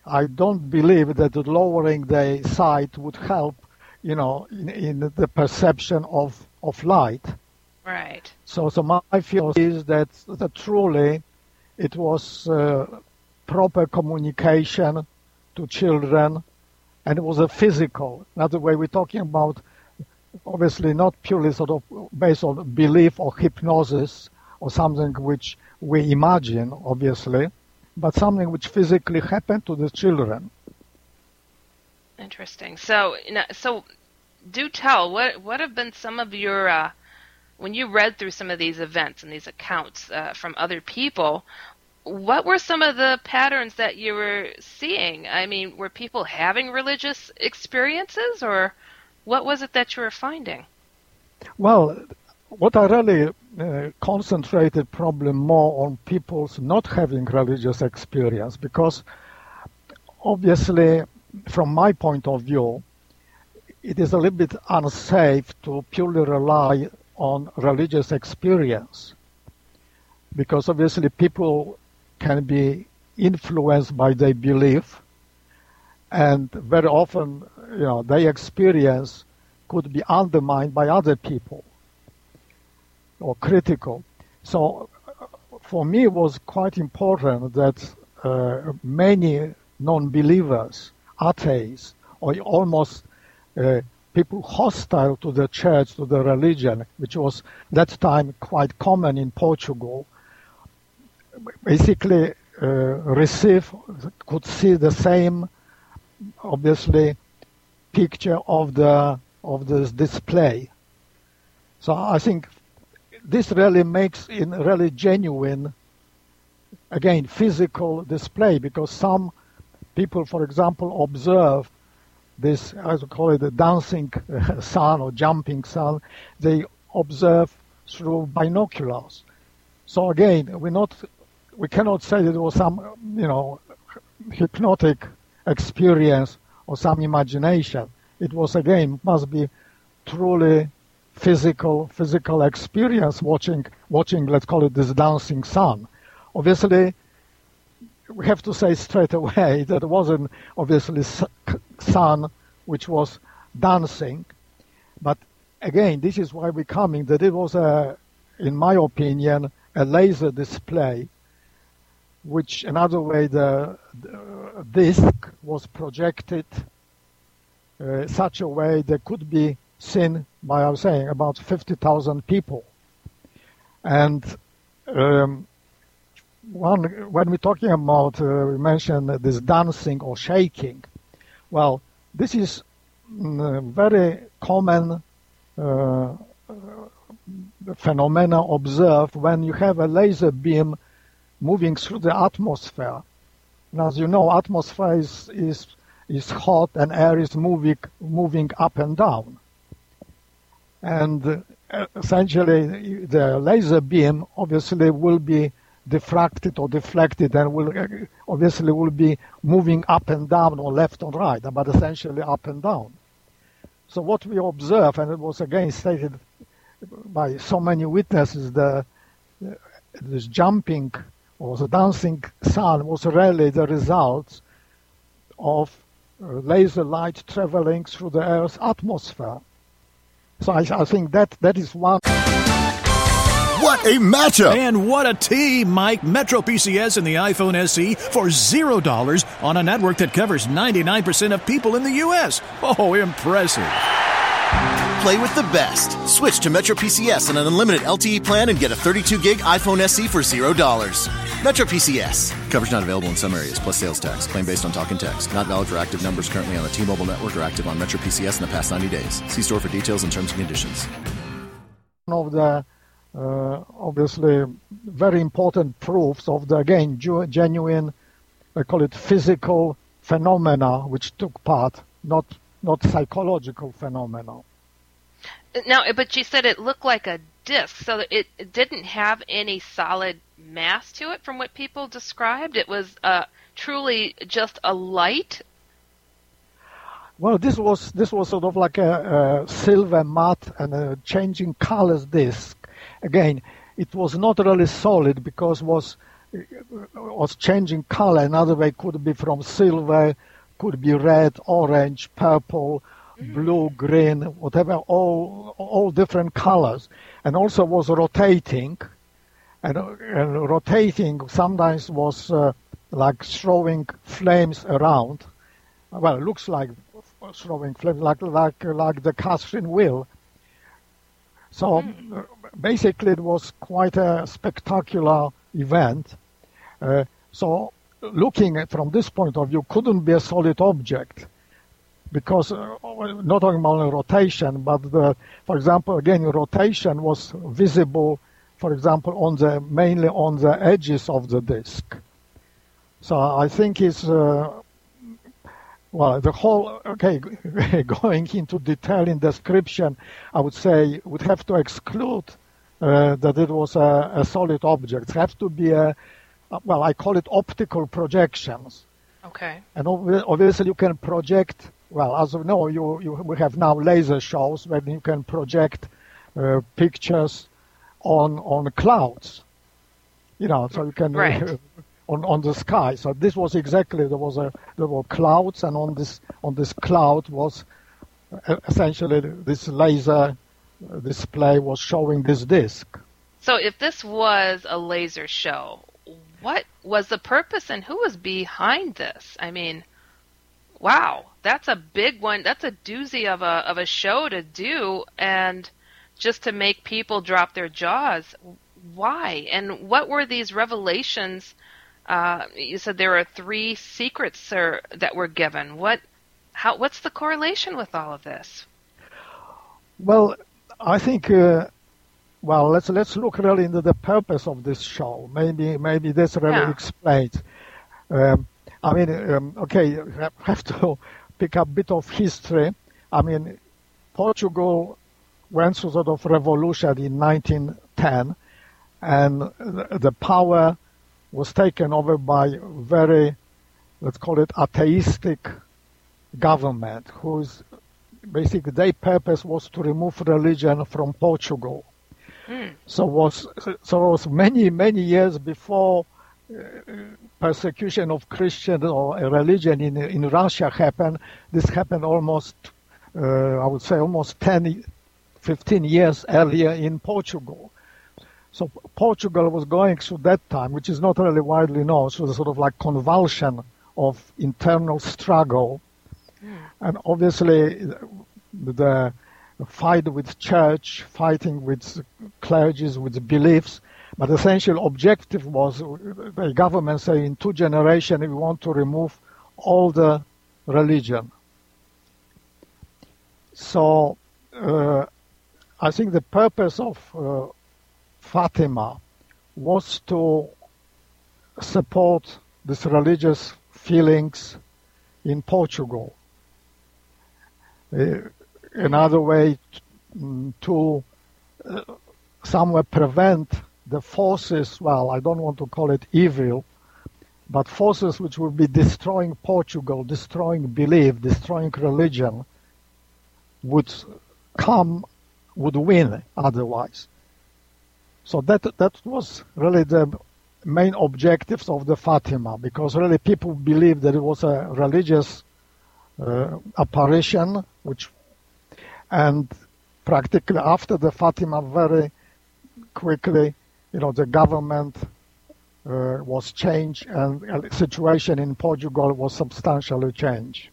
I don't believe that lowering the sight would help, you know, in, in the perception of, of light. Right. So, so my feel is that, that truly it was uh, proper communication to children, and it was a physical. Another way we're talking about obviously not purely sort of based on belief or hypnosis or something which we imagine, obviously, but something which physically happened to the children. Interesting. So, so do tell what what have been some of your uh, when you read through some of these events and these accounts uh, from other people. What were some of the patterns that you were seeing? I mean, were people having religious experiences, or what was it that you were finding? Well, what I really uh, concentrated probably more on people's not having religious experience because obviously from my point of view it is a little bit unsafe to purely rely on religious experience because obviously people can be influenced by their belief and very often you know their experience could be undermined by other people or critical. So for me it was quite important that uh, many non-believers, atheists, or almost uh, people hostile to the church, to the religion, which was that time quite common in Portugal, basically uh, receive, could see the same obviously picture of the of this display. So I think this really makes in really genuine again physical display because some people for example observe this as we call it the dancing sun or jumping sun they observe through binoculars so again we not we cannot say that it was some you know hypnotic experience or some imagination. It was again must be truly physical physical experience watching watching let's call it this dancing sun. Obviously, we have to say straight away that it wasn't obviously sun which was dancing. But again, this is why we're coming, that it was, a, in my opinion, a laser display, which another way the, the disc was projected uh, such a way that could be seen by, I was saying, about 50,000 people. And um, one, when we're talking about, uh, we mentioned this dancing or shaking. Well, this is mm, very common uh, phenomena observed when you have a laser beam moving through the atmosphere. And as you know, atmosphere is, is, is hot and air is moving, moving up and down. And uh, essentially, the laser beam obviously will be diffracted or deflected and will obviously will be moving up and down or left or right, but essentially up and down. So what we observe, and it was again stated by so many witnesses, the this jumping or the dancing sun was really the result of uh, laser light traveling through the Earth's atmosphere. So I, I think that that is one. What a matchup! And what a team, Mike. Metro PCS and the iPhone SE for $0 on a network that covers 99% of people in the U.S. Oh, impressive. Play with the best. Switch to Metro PCS on an unlimited LTE plan and get a 32 gig iPhone SE for $0. Metro PCS. Coverage not available in some areas, plus sales tax. Claim based on talk and text. Not valid for active numbers currently on the T Mobile network or active on Metro PCS in the past 90 days. See store for details and terms and conditions. One of the uh, obviously very important proofs of the again genuine, I call it physical phenomena which took part, not not psychological phenomena. Now, but you said it looked like a disc, so it, it didn't have any solid mass to it from what people described. It was uh, truly just a light. Well, this was this was sort of like a, a silver matte and a changing colors disc. Again, it was not really solid because was was changing color. Another way could be from silver, could be red, orange, purple, blue, green, whatever, all all different colors, and also was rotating, and, and rotating sometimes was uh, like throwing flames around. Well, it looks like throwing flames, like like like the Catherine wheel. So uh, basically, it was quite a spectacular event. Uh, so looking at from this point of view, couldn't be a solid object because uh, not talking about rotation, but the, for example, again, rotation was visible, for example, on the mainly on the edges of the disk. So I think it's uh, well the whole okay going into detail in description. I would say would have to exclude uh, that it was a, a solid object. It has to be a well, I call it optical projections. Okay. And obviously you can project, well, as we know, you, you, we have now laser shows where you can project uh, pictures on, on clouds. You know, so you can, right. uh, on, on the sky. So this was exactly, there was a, there were clouds and on this, on this cloud was uh, essentially this laser display was showing this disk. So if this was a laser show, what was the purpose and who was behind this? I mean, wow, that's a big one. That's a doozy of a of a show to do and just to make people drop their jaws. Why? And what were these revelations? Uh, you said there are three secrets sir, that were given. What? How? What's the correlation with all of this? Well, I think uh, well, let's let's look really into the purpose of this show. Maybe maybe this really Yeah. explains. Um, I mean, um, okay, I have to pick up a bit of history. I mean, Portugal went through sort of revolution in 1910, and the the power was taken over by very, let's call it atheistic government, whose basically their purpose was to remove religion from Portugal. So was so it was many many years before persecution of Christian or religion in in Russia happened, this happened almost, uh, I would say, almost 10, 15 years earlier in Portugal. So Portugal was going through that time, which is not really widely known, so the sort of like convulsion of internal struggle, mm. and obviously the fight with church, fighting with clergies, with beliefs, but the essential objective was the government saying in two generations we want to remove all the religion. So uh, I think the purpose of uh, Fatima was to support these religious feelings in Portugal. Uh, another way to uh, somewhere prevent the forces, well, I don't want to call it evil, but forces which would be destroying Portugal, destroying belief, destroying religion, would come, would win otherwise. So that that was really the main objectives of the Fatima, because really people believed that it was a religious uh, apparition, which, and practically after the Fatima, very quickly you know, the government uh, was changed and the situation in Portugal was substantially changed.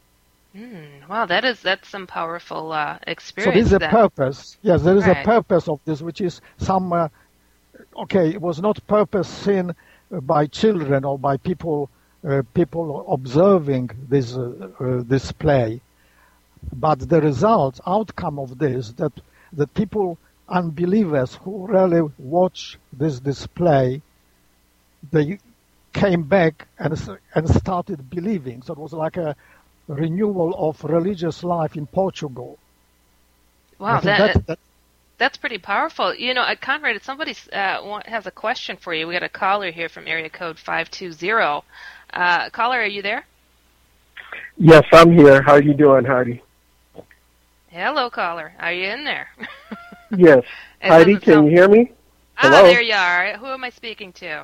Mm, wow, that is that's some powerful uh, experience. So there is a purpose. Yes, there is right. a purpose of this, which is some. Uh, okay, it was not purpose seen by children or by people uh, people observing this uh, uh, display, but the result, outcome of this, that the people unbelievers who really watch this display, they came back and, and started believing. So it was like a renewal of religious life in Portugal. Wow, that, that, that, that's pretty powerful. You know, uh, Konrad, somebody uh, has a question for you. We got a caller here from area code 520. Uh, caller, are you there? Yes, I'm here. How are you doing, Heidi? Hello, caller. Are you in there? Yes. Heidi, can you hear me? Ah, Hello? there you are. Who am I speaking to?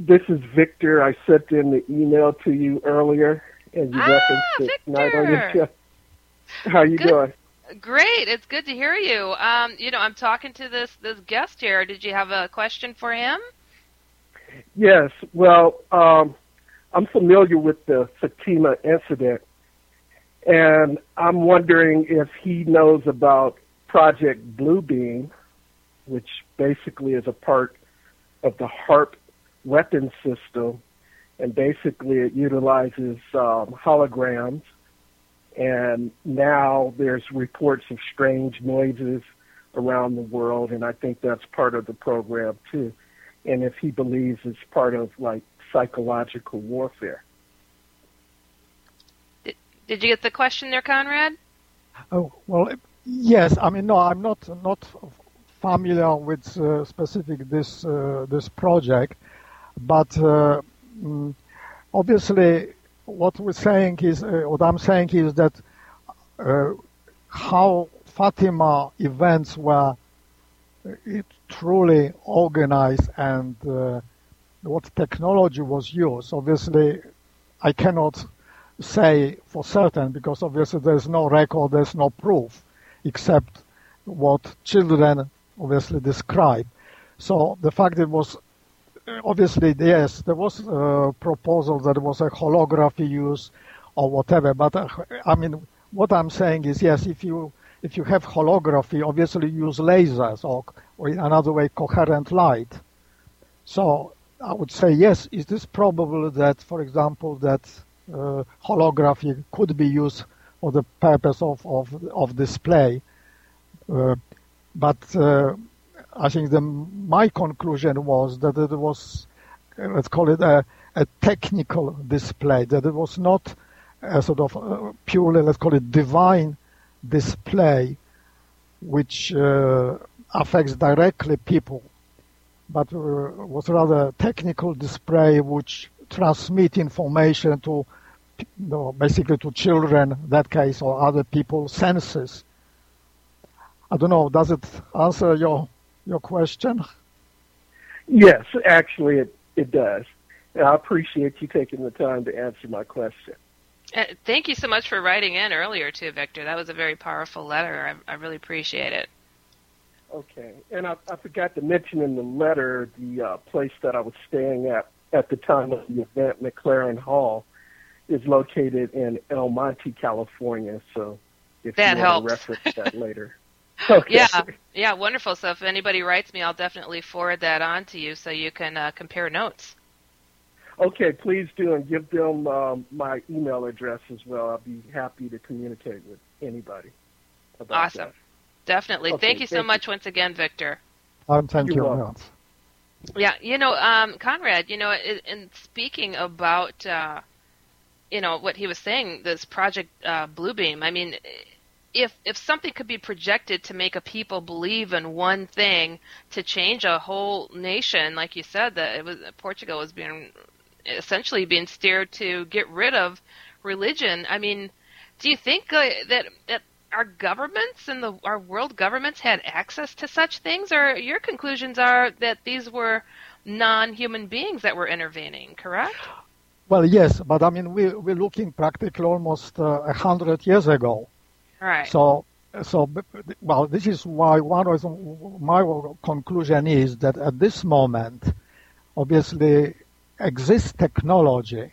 This is Victor. I sent in the email to you earlier, and you ah, referenced it tonight on your show. How you good. doing? Great. It's good to hear you. Um, you know, I'm talking to this this guest here. Did you have a question for him? Yes. Well, um, I'm familiar with the Fatima incident, and I'm wondering if he knows about Project Bluebeam, which basically is a part of the HAARP weapon system, and basically it utilizes um, holograms. And now there's reports of strange noises around the world, and I think that's part of the program too. And if he believes it's part of like psychological warfare. Did, you get the question there, Konrad? Oh well, Yes, I mean no, I'm not not familiar with uh, specific this uh, this project, but uh, mm, obviously what we're saying is uh, what I'm saying is that uh, how Fatima events were uh, it truly organized and what technology was used. Obviously, I cannot say for certain because obviously there's no record, there's no proof except what children obviously describe. So the fact it was obviously yes, there was a proposal that was a holography use or whatever. But uh, I mean, what I'm saying is yes, if you if you have holography, obviously use lasers or, or in another way coherent light. So I would say yes. Is this probable that, for example, that holography could be used for the purpose of, of, of display. Uh, but uh, I think the, my conclusion was that it was, let's call it a, a technical display, that it was not a sort of uh, purely, let's call it divine display, which uh, affects directly people, but uh, was rather a technical display which transmit information to you know, basically to children, that case, or other people's senses. I don't know. Does it answer your your question? Yes, actually, it it does. And I appreciate you taking the time to answer my question. Uh, thank you so much for writing in earlier too, Victor. That was a very powerful letter. I, I really appreciate it. Okay, and I, I forgot to mention in the letter the uh, place that I was staying at at the time of the event, MacLaren Hall, is located in El Monte, California. So if that you helps. want to reference that later. Okay. Yeah, yeah, wonderful. So if anybody writes me, I'll definitely forward that on to you so you can uh, compare notes. Okay, please do, and give them um, my email address as well. I'll be happy to communicate with anybody. About Awesome. That. Definitely. Okay, thank you so thank much once again, Victor. Um, thank You're you. welcome. Yeah, you know, um, Konrad, you know, in, in speaking about, uh, you know, what he was saying, this project uh, Bluebeam. I mean, if if something could be projected to make a people believe in one thing to change a whole nation, like you said, that it was Portugal was being essentially being steered to get rid of religion. I mean, do you think uh, that that our governments and the our world governments had access to such things, or your conclusions are that these were non-human beings that were intervening? Correct? Well, yes, but I mean, we, we're looking practically almost uh, a hundred years ago. Right. So, so well, this is why one of my conclusion is that at this moment, obviously, exists technology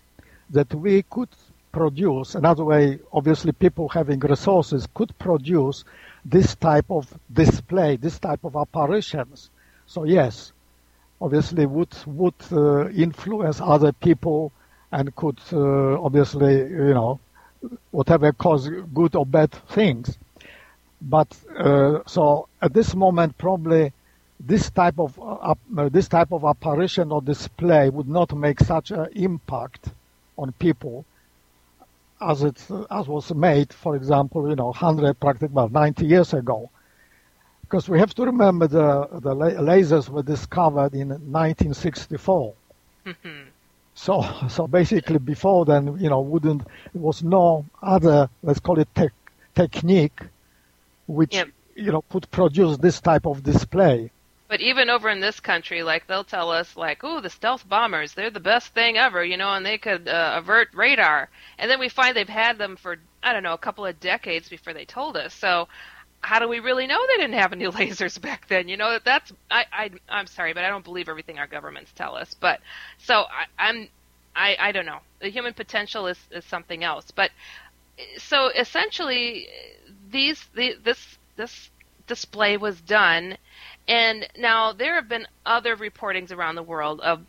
that we could produce. Another way, obviously, people having resources could produce this type of display, this type of apparitions. So yes, obviously, would would uh, influence other people and could uh, obviously, you know, whatever cause good or bad things. But uh, so at this moment, probably this type of uh, this type of apparition or display would not make such an impact on people as it as was made, for example, you know, 100 practically well 90 years ago. Because we have to remember the the lasers were discovered in 1964. So, so basically, before then, you know, wouldn't there was no other, let's call it tech, technique, which Yep. you know could produce this type of display. But even over in this country, like they'll tell us, like, "Oh, the stealth bombers, they're the best thing ever," you know, and they could uh, avert radar. And then we find they've had them for I don't know a couple of decades before they told us. So how do we really know they didn't have any lasers back then? You know, that's I, I I'm sorry, but I don't believe everything our governments tell us. But so I, I'm I I don't know. The human potential is is something else. But so essentially, these the, this this display was done, and now there have been other reportings around the world of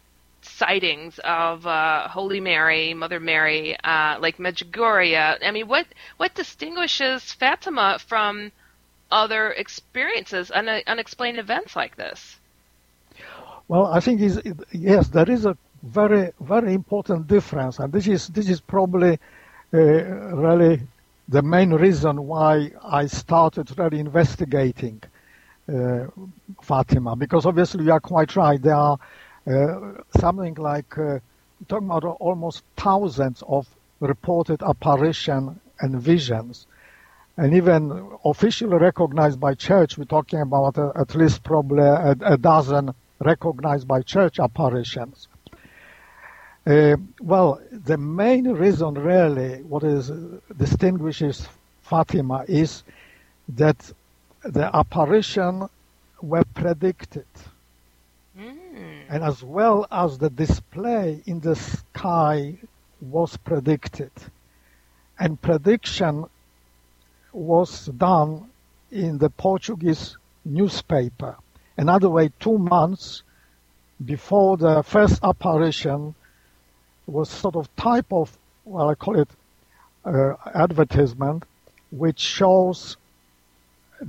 sightings of uh, Holy Mary, Mother Mary, uh, like Medjugorje. I mean, what what distinguishes Fatima from other experiences, un- unexplained events like this? Well, I think is yes, there is a very very important difference, and this is this is probably uh, really the main reason why I started really investigating uh, Fatima, because obviously you are quite right. There are uh, something like uh, talking about almost thousands of reported apparition and visions, and even officially recognized by church. We're talking about uh, at least probably a, a dozen recognized by church apparitions. Uh, well, the main reason really what is uh, distinguishes Fatima is that the apparition were predicted. And as well as the display in the sky was predicted. And prediction was done in the Portuguese newspaper. Another way, two months before the first apparition was sort of type of, well, I call it uh, advertisement, which shows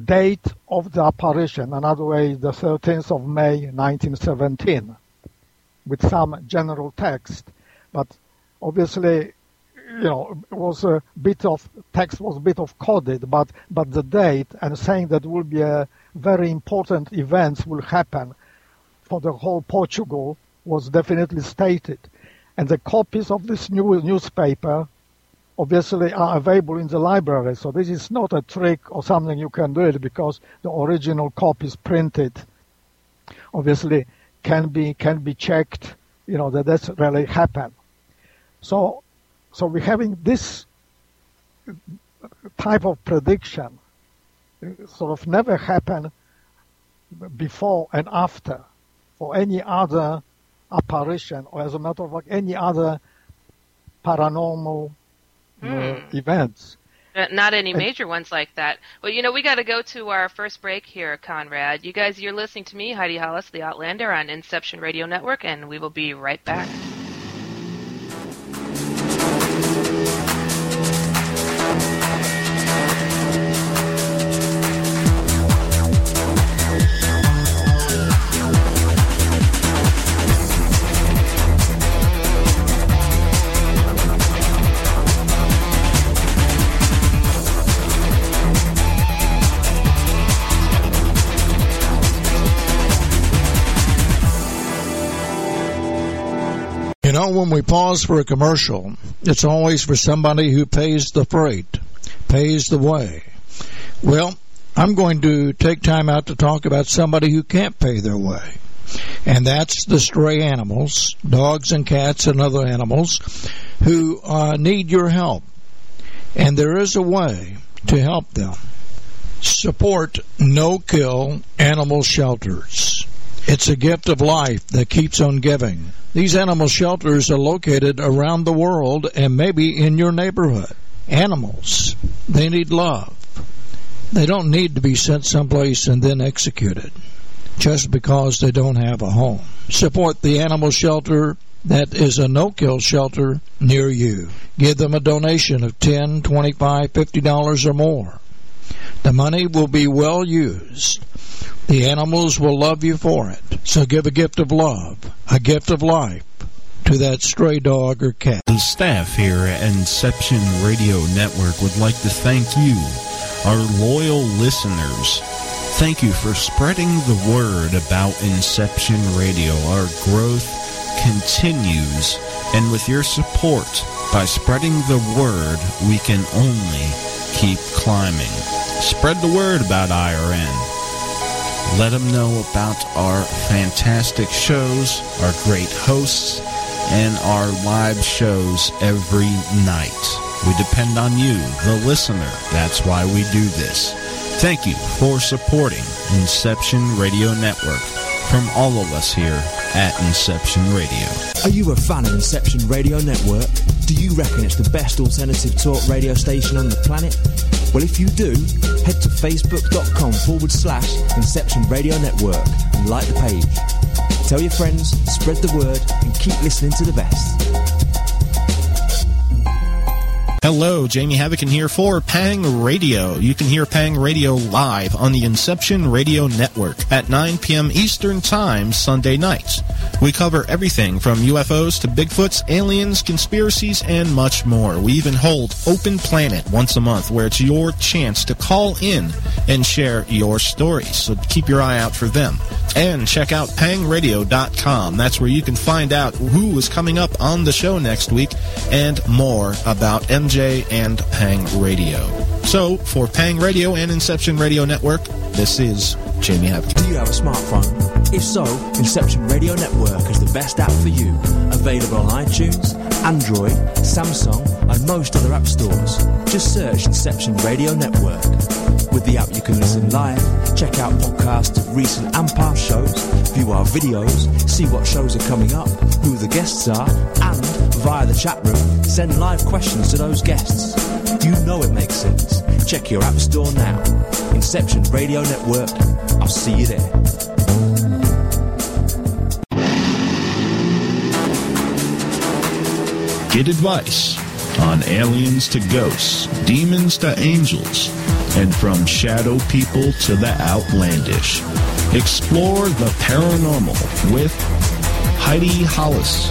date of the apparition. Another way, the 13th of May, 1917, with some general text. But obviously, you know, it was a bit of text was a bit of coded, but but the date and saying that will be a very important events will happen for the whole Portugal was definitely stated. And the copies of this new newspaper obviously are available in the library. So this is not a trick or something you can do it because the original copies printed obviously can be can be checked you know, that that's really happened. So, so we're having this type of prediction sort of never happen before and after for any other apparition or as a matter of fact any other paranormal uh, Hmm. events. Uh, Not any major ones like that. Well, you know, we got to go to our first break here, Konrad. You guys, you're listening to me, Heidi Hollis, the Outlander, on Inception Radio Network, and we will be right back. Know, when we pause for a commercial, it's always for somebody who pays the freight, pays the way. Well, I'm going to take time out to talk about somebody who can't pay their way. And that's the stray animals, dogs and cats and other animals who uh, need your help. And there is a way to help them. Support no kill animal shelters. It's a gift of life that keeps on giving. These animal shelters are located around the world and maybe in your neighborhood. Animals, they need love. They don't need to be sent someplace and then executed just because they don't have a home. Support the animal shelter that is a no-kill shelter near you. Give them a donation of 10, 25, 50 dollars or more. The money will be well used. The animals will love you for it. So give a gift of love, a gift of life to that stray dog or cat. The staff here at Inception Radio Network would like to thank you, our loyal listeners. Thank you for spreading the word about Inception Radio. Our growth continues, and with your support, by spreading the word, we can only keep climbing. Spread the word about IRN. Let them know about our fantastic shows, our great hosts, and our live shows every night. We depend on you, the listener. That's why we do this. Thank you for supporting Inception Radio Network from all of us here at Inception Radio. Are you a fan of Inception Radio Network? Do you reckon it's the best alternative talk radio station on the planet? Well, if you do, head to facebook.com forward slash Inception Radio Network and like the page. Tell your friends, spread the word, and keep listening to the best. Hello, Jamie Havocan here for Pang Radio. You can hear Pang Radio live on the Inception Radio Network at 9 p.m. Eastern Time Sunday nights. We cover everything from UFOs to Bigfoots, aliens, conspiracies, and much more. We even hold Open Planet once a month where it's your chance to call in and share your stories. So keep your eye out for them. And check out pangradio.com. That's where you can find out who is coming up on the show next week and more about MJ and Pang Radio. So, for Pang Radio and Inception Radio Network, this is Jamie Havoc. Do you have a smartphone? If so, Inception Radio Network is the best app for you. Available on iTunes, Android, Samsung, and most other app stores. Just search Inception Radio Network. With the app, you can listen live, check out podcasts of recent and past shows, view our videos, see what shows are coming up, who the guests are, and via the chat room, send live questions to those guests. You know it makes sense. Check your app store now. Inception Radio Network. I'll see you there. Get advice on aliens to ghosts, demons to angels, and from shadow people to the outlandish. Explore the paranormal with Heidi Hollis.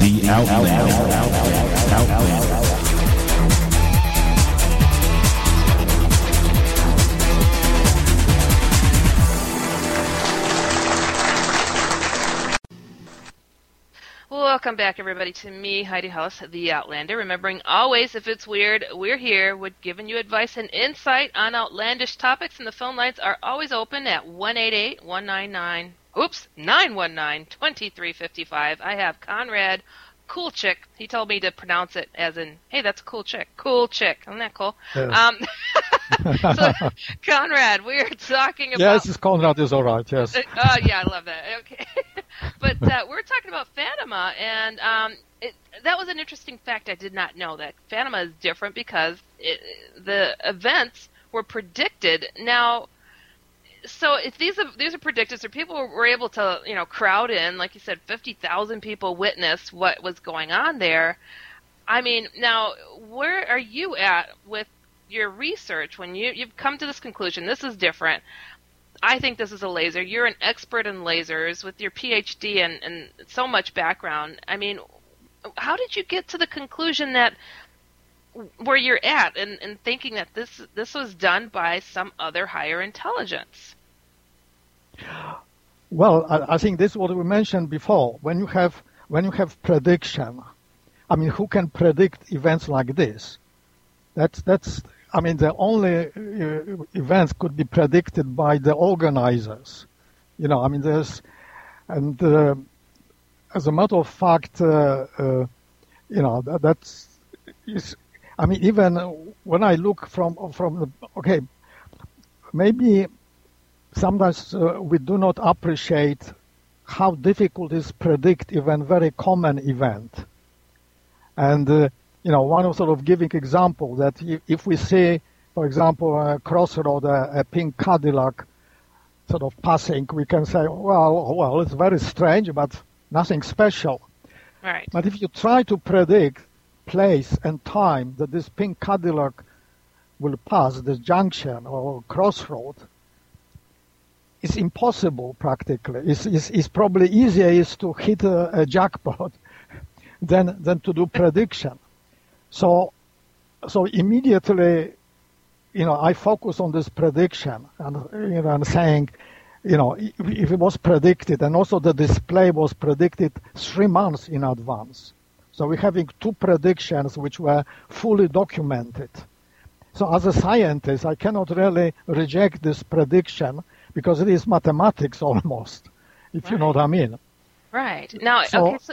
The Outlander. Welcome back, everybody, to me, Heidi Hollis, the Outlander. Remembering always, if it's weird, we're here. We're giving you advice and insight on outlandish topics, and the phone lines are always open at 188 199 oops, 919-2355. I have Konrad Kulczyk. He told me to pronounce it as in, hey, that's a cool chick. Cool chick. Isn't that cool? Um, so, Konrad, we are talking about... Yes, Konrad is all right, yes. Uh, oh, yeah, I love that. Okay. but uh, we're talking about Fatima, and um, it, that was an interesting fact I did not know, that Fatima is different because it, the events were predicted. Now, so if these are these are predicted, so people were able to you know crowd in, like you said, fifty thousand people witnessed what was going on there. I mean, now where are you at with your research when you you've come to this conclusion? This is different. I think this is a laser. You're an expert in lasers with your PhD and, and so much background. I mean, how did you get to the conclusion that where you're at and, and thinking that this this was done by some other higher intelligence? Well, I, I think this is what we mentioned before. When you have when you have prediction, I mean, who can predict events like this? That's that's. I mean, the only uh, events could be predicted by the organizers. You know, I mean, there's and uh, as a matter of fact, uh, uh, you know, that, that's is I mean, even when I look from from the okay, maybe sometimes uh, we do not appreciate how difficult is predict even very common event. And uh, you know, one of sort of giving example that if we see, for example, a crossroad, a, a pink Cadillac, sort of passing, we can say, well, well, it's very strange, but nothing special. Right. But if you try to predict place and time that this pink Cadillac will pass this junction or crossroad, it's impossible practically. It's, it's, it's probably easier is to hit a, a jackpot than than to do prediction. So so immediately, you know, I focus on this prediction and you know, and saying, you know, if, if it was predicted, and also the display was predicted three months in advance. So we're having two predictions which were fully documented. So as a scientist, I cannot really reject this prediction because it is mathematics almost, if right. you know what I mean. Right. Now, so, okay, so...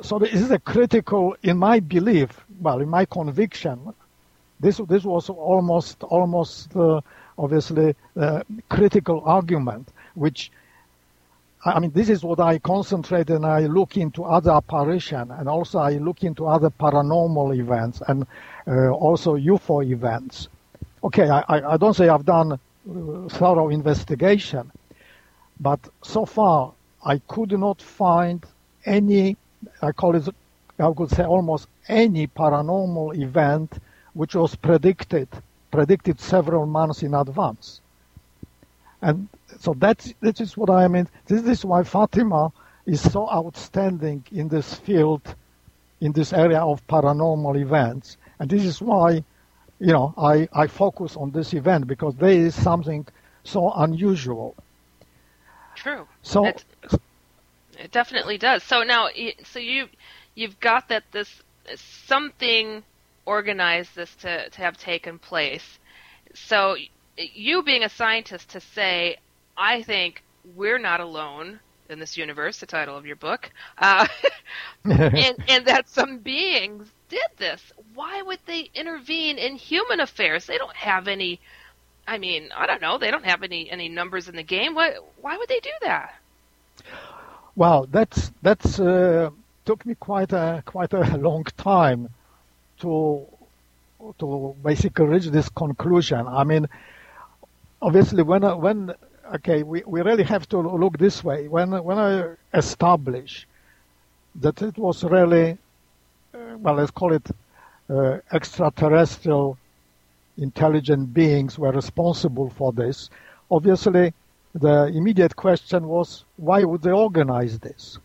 so this is a critical, in my belief, well, in my conviction, this this was almost almost uh, obviously uh, critical argument, which I mean, this is what I concentrate and I look into other apparition and also I look into other paranormal events and uh, also UFO events. Okay, I, I don't say I've done uh, thorough investigation, but so far I could not find any, I call it, I could say almost any paranormal event which was predicted, predicted several months in advance. And so that's, that is what I mean. This is why Fatima is so outstanding in this field, in this area of paranormal events. And this is why, you know, I, I focus on this event because there is something so unusual. True. So it, it definitely does. So now, so you you've got that this something organized this to to have taken place. So you being a scientist to say I think we're not alone in this universe, the title of your book, uh, and, and that some beings did this. Why would they intervene in human affairs? They don't have any. I mean, I don't know. They don't have any any numbers in the game. Why why would they do that? Well, that's that's uh, took me quite a quite a long time to to basically reach this conclusion. I mean, obviously, when when okay, we, we really have to look this way. When when I establish that it was really, uh, well, let's call it uh, extraterrestrial intelligent beings were responsible for this. Obviously, the immediate question was, why would they organize this?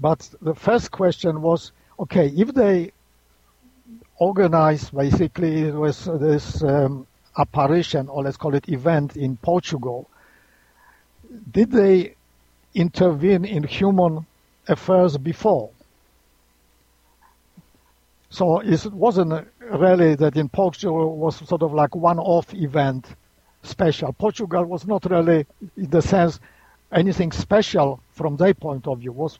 But the first question was, okay, if they organize basically with this um, apparition, or let's call it event in Portugal, did they intervene in human affairs before? So it wasn't really that in Portugal was sort of like one-off event special. Portugal was not really, in the sense, anything special from their point of view. Was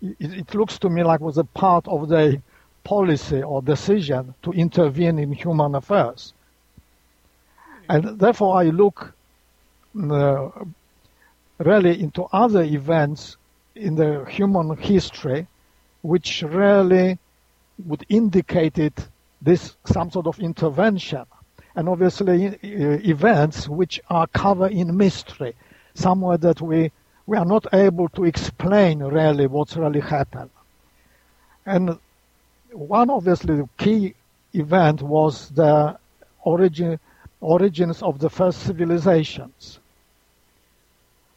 it, it looks to me like was a part of their policy or decision to intervene in human affairs. And therefore, I look uh, really into other events in the human history which really would indicate it this some sort of intervention. And obviously uh, events which are covered in mystery somewhere that we we are not able to explain really what's really happened. And one obviously key event was the origin origins of the first civilizations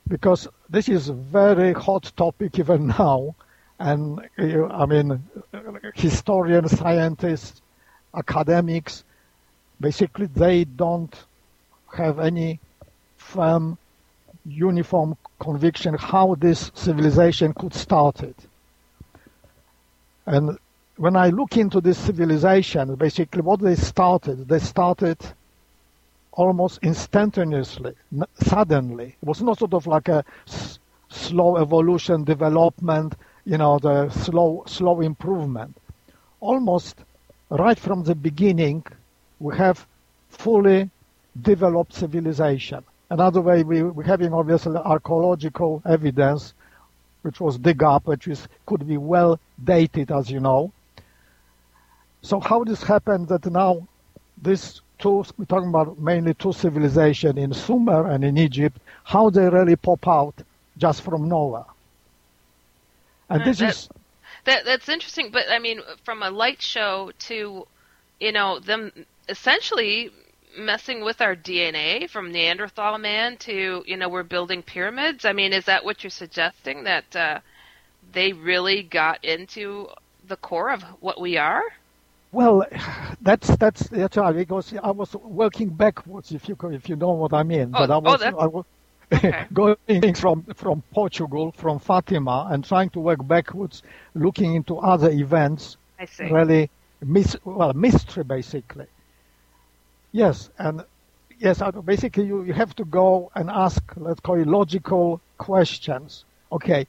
because this is a very hot topic even now. And uh, I mean, historians, scientists, academics, basically they don't have any firm, uniform conviction how this civilization could start it. And when I look into this civilization, basically what they started, they started almost instantaneously, suddenly. It was not sort of like a s- slow evolution, development, you know, the slow, slow improvement. Almost right from the beginning, we have fully developed civilization. Another way, we, we're having obviously archaeological evidence, which was dig up, which is, could be well dated, as you know. So how this happened that now this two, we're talking about mainly two civilizations in Sumer and in Egypt, how they really pop out just from nowhere. And Uh, this that- is, That that's interesting, but I mean, from a light show to, you know, them essentially messing with our DNA from Neanderthal man to, you know, we're building pyramids. I mean, is that what you're suggesting that uh, they really got into the core of what we are? Well, that's, that's, that's right, because I was working backwards, if you, if you know what I mean. Oh, but I oh, was, that's- I was going from, from Portugal, from Fatima, and trying to work backwards, looking into other events I see. really mis- well mystery basically. Yes, and yes, I- basically you, you have to go and ask let's call it logical questions. Okay,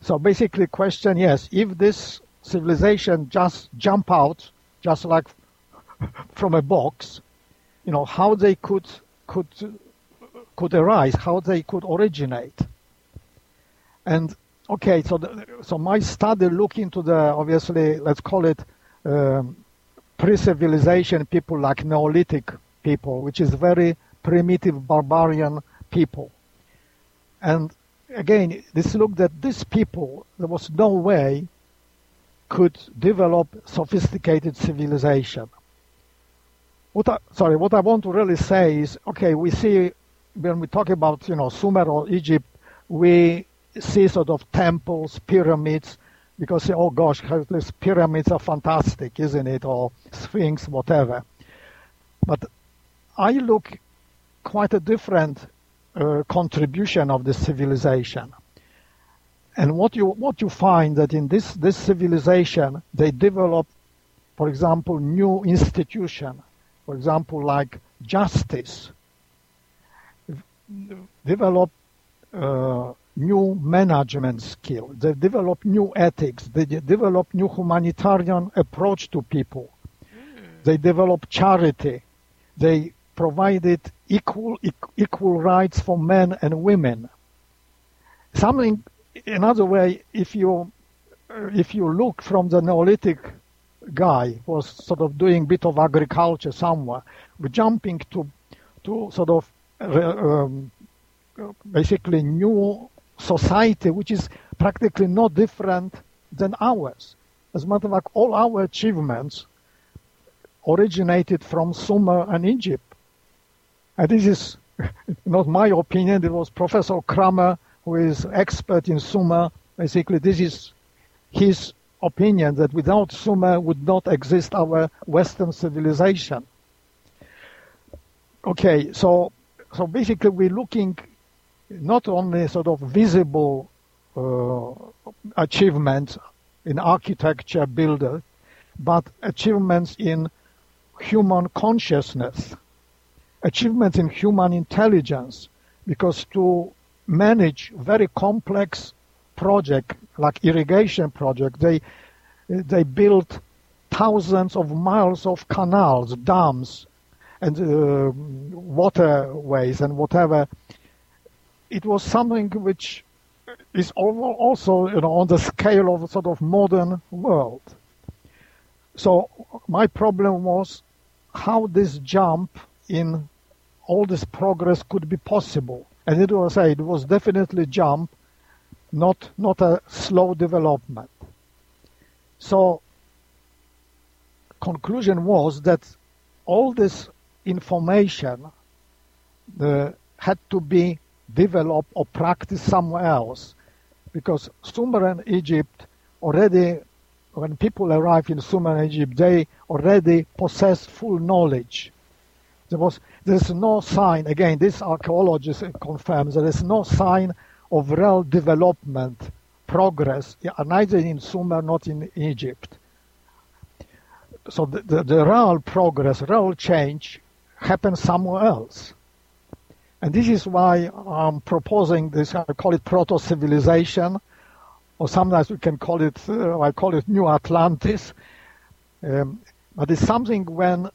so basically question yes, if this civilization just jump out just like from a box, you know how they could could could arise, how they could originate. And okay, so the, so my study look into the obviously let's call it um, pre-civilization people like Neolithic people, which is very primitive barbarian people. And again, this looked at these people. There was no way could develop sophisticated civilization. What I, sorry, what I want to really say is, okay, we see when we talk about you know Sumer or Egypt, we see sort of temples, pyramids, because oh gosh, these pyramids are fantastic, isn't it? Or Sphinx, whatever. But I look quite a different uh, contribution of the civilization. And what you what you find that in this this civilization they develop, for example, new institution, for example, like justice, develop uh, new management skill. They develop new ethics. They de- develop new humanitarian approach to people. They develop charity. They provided equal eq- equal rights for men and women. Something, another way, if you uh, if you look from the Neolithic guy was sort of doing bit of agriculture somewhere, jumping to to sort of um, basically new society which is practically no different than ours. As a matter of fact, all our achievements originated from Sumer and Egypt. And this is not my opinion, it was Professor Kramer, who is expert in Sumer. Basically, this is his opinion that without Sumer would not exist our Western civilization. Okay, so so basically we're looking not only sort of visible uh, achievements in architecture, builder, but achievements in human consciousness, achievements in human intelligence, because to manage very complex project like irrigation project. They they built thousands of miles of canals, dams, and uh, waterways and whatever. It was something which is also you know on the scale of sort of modern world. So my problem was how this jump in all this progress could be possible. And it was it was definitely jump, not not a slow development. So conclusion was that all this information uh, had to be developed or practiced somewhere else because Sumer and Egypt already when people arrived in Sumer and Egypt they already possessed full knowledge there was there's no sign again this archaeologist confirms there is no sign of real development progress neither in Sumer not in Egypt so the, the, the real progress real change happens somewhere else and this is why I'm proposing this, I call it proto-civilization, or sometimes we can call it, uh, I call it New Atlantis. Um, but it's something when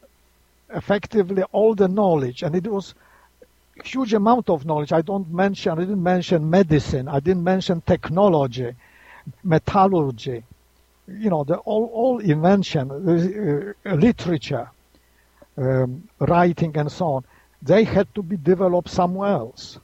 effectively all the knowledge, and it was huge amount of knowledge. I don't mention, I didn't mention medicine, I didn't mention technology, metallurgy, you know, the all, all invention, uh, literature, um, writing and so on they had to be developed somewhere else.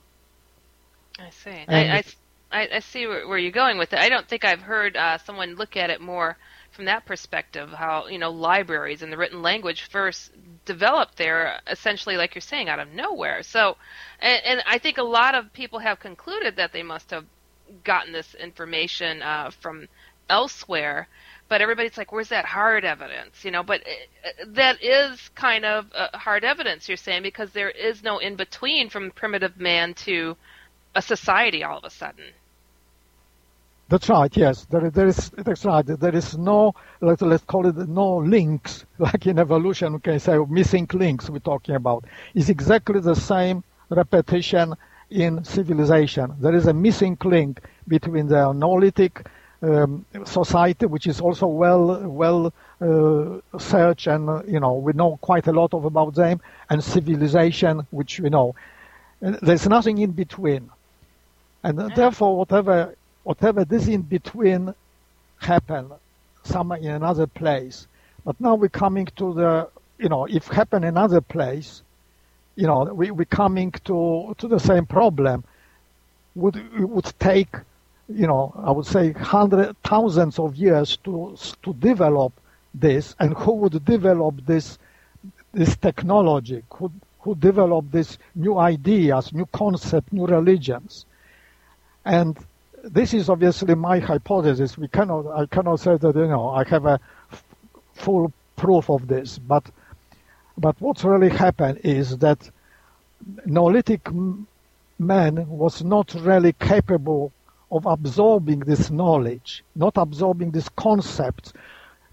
I see. I, I, I, see where, where, you're going with it. I don't think I've heard uh, someone look at it more from that perspective. How you know libraries and the written language first developed there, essentially, like you're saying, out of nowhere. So, and, and I think a lot of people have concluded that they must have gotten this information uh, from elsewhere but everybody's like, "Where's that hard evidence?" You know, but uh, that is kind of uh, hard evidence you're saying because there is no in between from primitive man to a society all of a sudden. That's right. Yes, there, there is. That's right. There is no let's let's call it no links like in evolution. We can say missing links. We're talking about is exactly the same repetition in civilization. There is a missing link between the Neolithic um, society, which is also well well uh, searched, and uh, you know we know quite a lot of about them, and civilization, which we know. There's nothing in between, and therefore whatever whatever this in between happen somewhere in another place. But now we're coming to the you know if happen another place, you know we we're coming to to the same problem. Would it would take you know, I would say hundred thousands of years to to develop this, and who would develop this this technology? Who who develop these new ideas, new concepts, new religions? And this is obviously my hypothesis. We cannot, I cannot say that you know I have a f- full proof of this, but but what's really happened is that Neolithic man was not really capable of absorbing this knowledge, not absorbing this concept.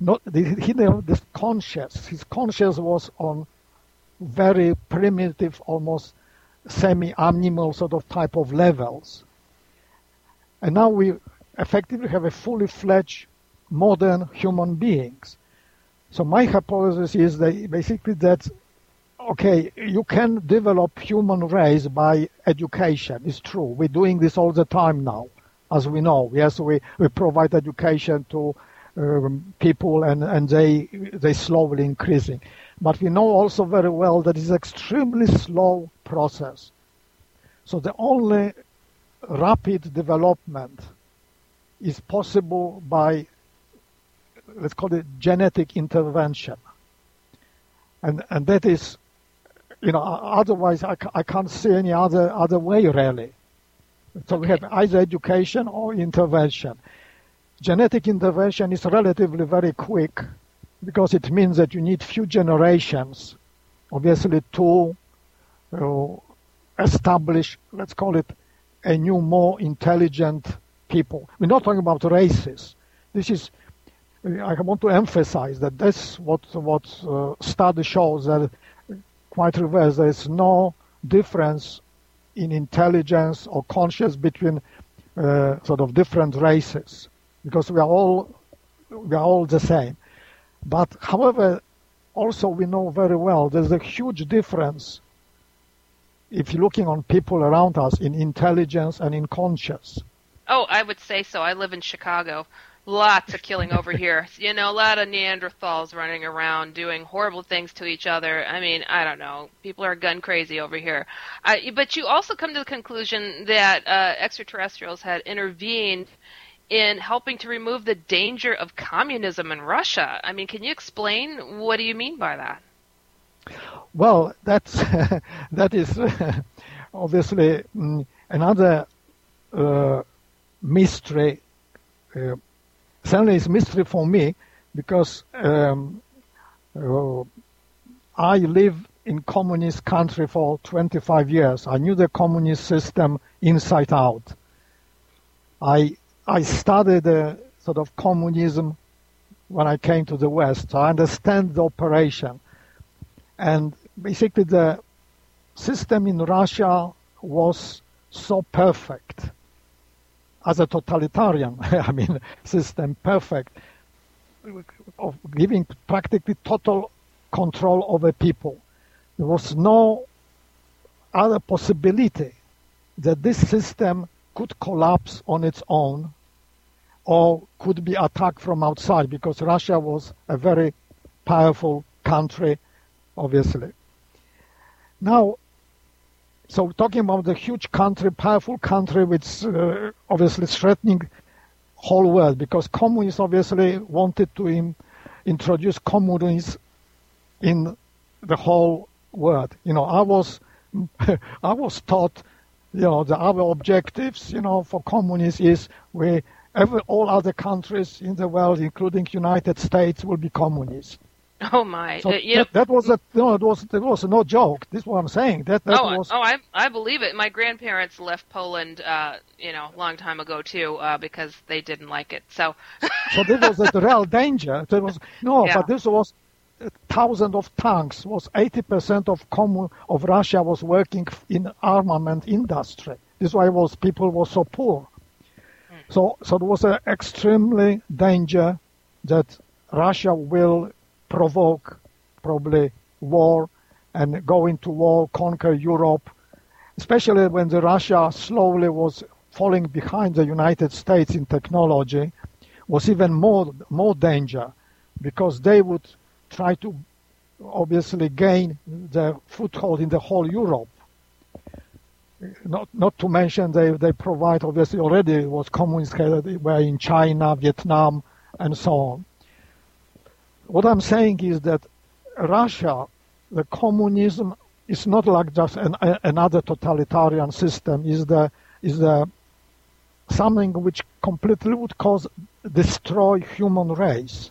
Not he this conscious. His conscious was on very primitive, almost semi-animal sort of type of levels. And now we effectively have a fully fledged modern human beings. So my hypothesis is that basically that okay, you can develop human race by education. It's true. We're doing this all the time now as we know. Yes, we, we provide education to um, people and, and they, they slowly increasing. But we know also very well that it's extremely slow process. So the only rapid development is possible by, let's call it genetic intervention. And, and that is, you know, otherwise I, I can't see any other, other way really. So we have either education or intervention. Genetic intervention is relatively very quick because it means that you need few generations, obviously, to uh, establish, let's call it, a new, more intelligent people. We're not talking about races. This is, I want to emphasize that that's what what uh, study shows that quite reverse. There is no difference in intelligence or conscious between uh, sort of different races because we are all we are all the same. But however, also we know very well there's a huge difference if you're looking on people around us in intelligence and in conscience. Oh, I would say so. I live in Chicago. Lots of killing over here. You know, a lot of Neanderthals running around doing horrible things to each other. I mean, I don't know. People are gun crazy over here. I, but you also come to the conclusion that uh, extraterrestrials had intervened in helping to remove the danger of communism in Russia. I mean, can you explain what do you mean by that? Well, that's that is obviously mm, another uh, mystery. Uh, certainly, it's mystery for me because um, uh, I live in communist country for 25 years. I knew the communist system inside out. I I studied the sort of communism when I came to the West. I understand the operation. And basically the system in Russia was so perfect as a totalitarian, I mean, system perfect, of giving practically total control over people. There was no other possibility that this system could collapse on its own or could be attacked from outside because Russia was a very powerful country, obviously. Now, so talking about the huge country, powerful country, which uh, obviously threatening whole world because communists obviously wanted to in, introduce communism in the whole world. You know, I was I was taught you know, the other objectives, you know, for communists is we, every, all other countries in the world, including United States, will be communist. Oh my! So uh, that, that, was a no, it was it was no joke. This is what I'm saying. That that oh, was. Oh, I I believe it. My grandparents left Poland, uh, you know, a long time ago too, uh, because they didn't like it. So. so this was a real danger. There was no, Yeah. but this was thousands of tanks. Was 80% of commun of Russia was working in armament industry. This is why was people were so poor. So so it was an extremely danger that Russia will provoke probably war and go into war, conquer Europe, especially when the Russia slowly was falling behind the United States in technology, was even more more danger because they would try to obviously gain the foothold in the whole Europe. Not, not to mention they, they provide obviously already was communist were in China, Vietnam, and so on. What I'm saying is that Russia, the communism is not like just an, a, another totalitarian system. Is the is the something which completely would cause destroy human race.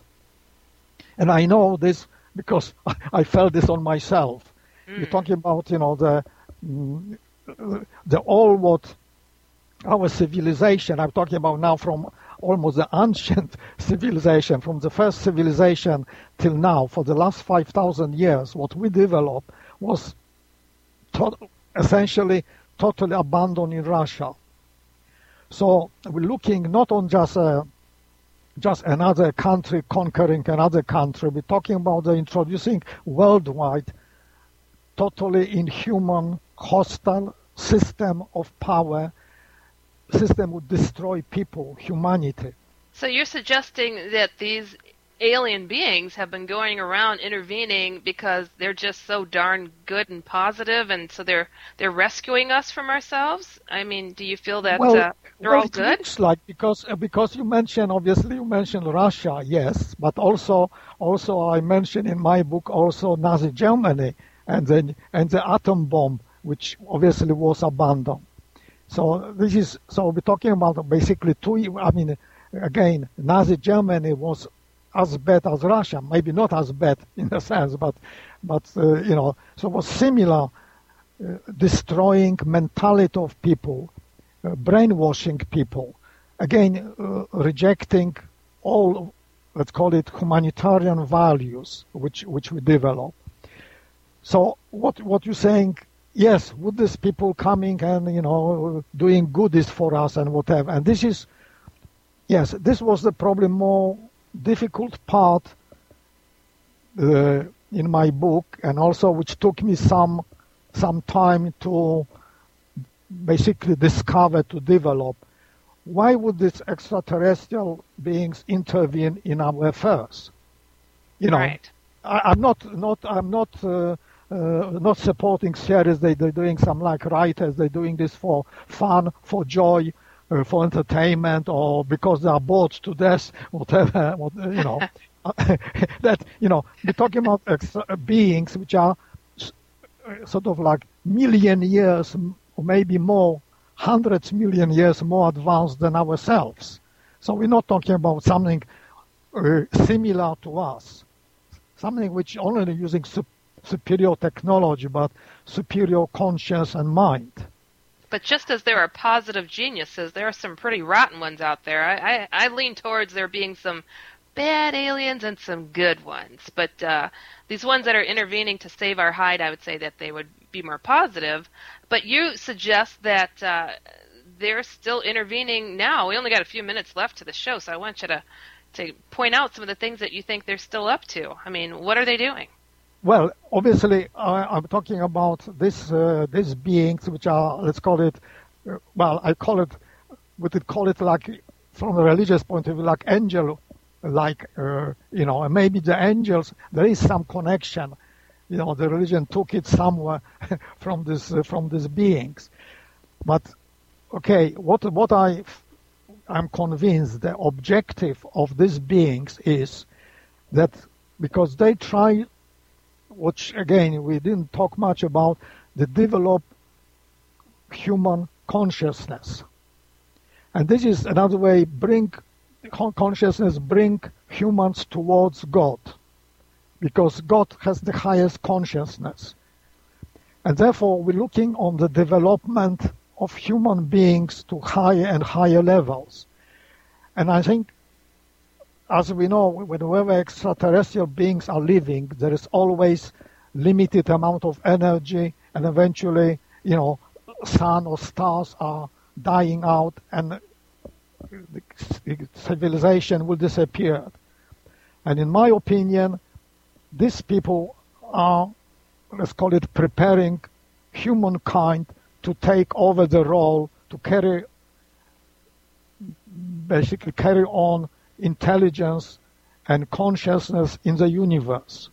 And I know this because I felt this on myself. You're talking about, you know, the mm, the all what our civilization. I'm talking about now from almost the ancient civilization, from the first civilization till now, for the last five thousand years. What we developed was to- essentially totally abandoned in Russia. So we're looking not on just a just another country conquering another country. We're talking about the introducing worldwide, totally inhuman, hostile system of power. System would destroy people, humanity. So you're suggesting that these alien beings have been going around intervening because they're just so darn good and positive, and so they're they're rescuing us from ourselves. I mean, do you feel that well, uh, they're well, all it good? looks like because uh, because you mentioned obviously you mentioned Russia, yes, but also also I mentioned in my book also Nazi Germany and then and the atom bomb, which obviously was abandoned. So this is so we're talking about basically two. I mean, again, Nazi Germany was as bad as Russia, maybe not as bad in a sense, but but uh, you know, so was similar, uh, destroying mentality of people, uh, brainwashing people, again uh, rejecting all, let's call it humanitarian values which which we develop. So what what you're saying yes, would these people coming and you know doing goodies for us and whatever? And this is, yes, this was the probably more difficult part uh, in my book, and also which took me some some time to basically discover to develop. Why would these extraterrestrial beings intervene in our affairs? You know, right. I, am not not I'm not. Uh, uh, not supporting series. They, they're doing some like writers. They're doing this for fun, for joy, uh, for entertainment, or because they are bored to death, whatever. What, you know, that you know, we're talking about extra beings which are sort of like million years or maybe more, hundreds million years more advanced than ourselves. So we're not talking about something uh, similar to us, something which only using sup- superior technology, but superior conscience and mind. But just as there are positive geniuses, there are some pretty rotten ones out there. I, I, I lean towards there being some bad aliens and some good ones. But uh, these ones that are intervening to save our hide, I would say that they would be more positive. But you suggest that uh, they're still intervening now. We only got a few minutes left to the show, so I want you to to point out some of the things that you think they're still up to. I mean, what are they doing? Well, obviously, I, am talking about this uh, these beings, which are let's call it, uh, well, I call it, we could call it like from a religious point of view, like angel, like uh, you know, maybe the angels. There is some connection, you know, the religion took it somewhere from this uh, from these beings, but okay, what what I I'm convinced the objective of these beings is that because they try which again we didn't talk much about, the develop human consciousness. And this is another way bring consciousness bring humans towards God because God has the highest consciousness. And therefore we're looking on the development of human beings to higher and higher levels. And I think as we know, whenever extraterrestrial beings are living, there is always limited amount of energy, and eventually, you know, sun or stars are dying out, and civilization will disappear. And in my opinion, these people are, let's call it, preparing humankind to take over the role to carry, basically carry on intelligence and consciousness in the universe.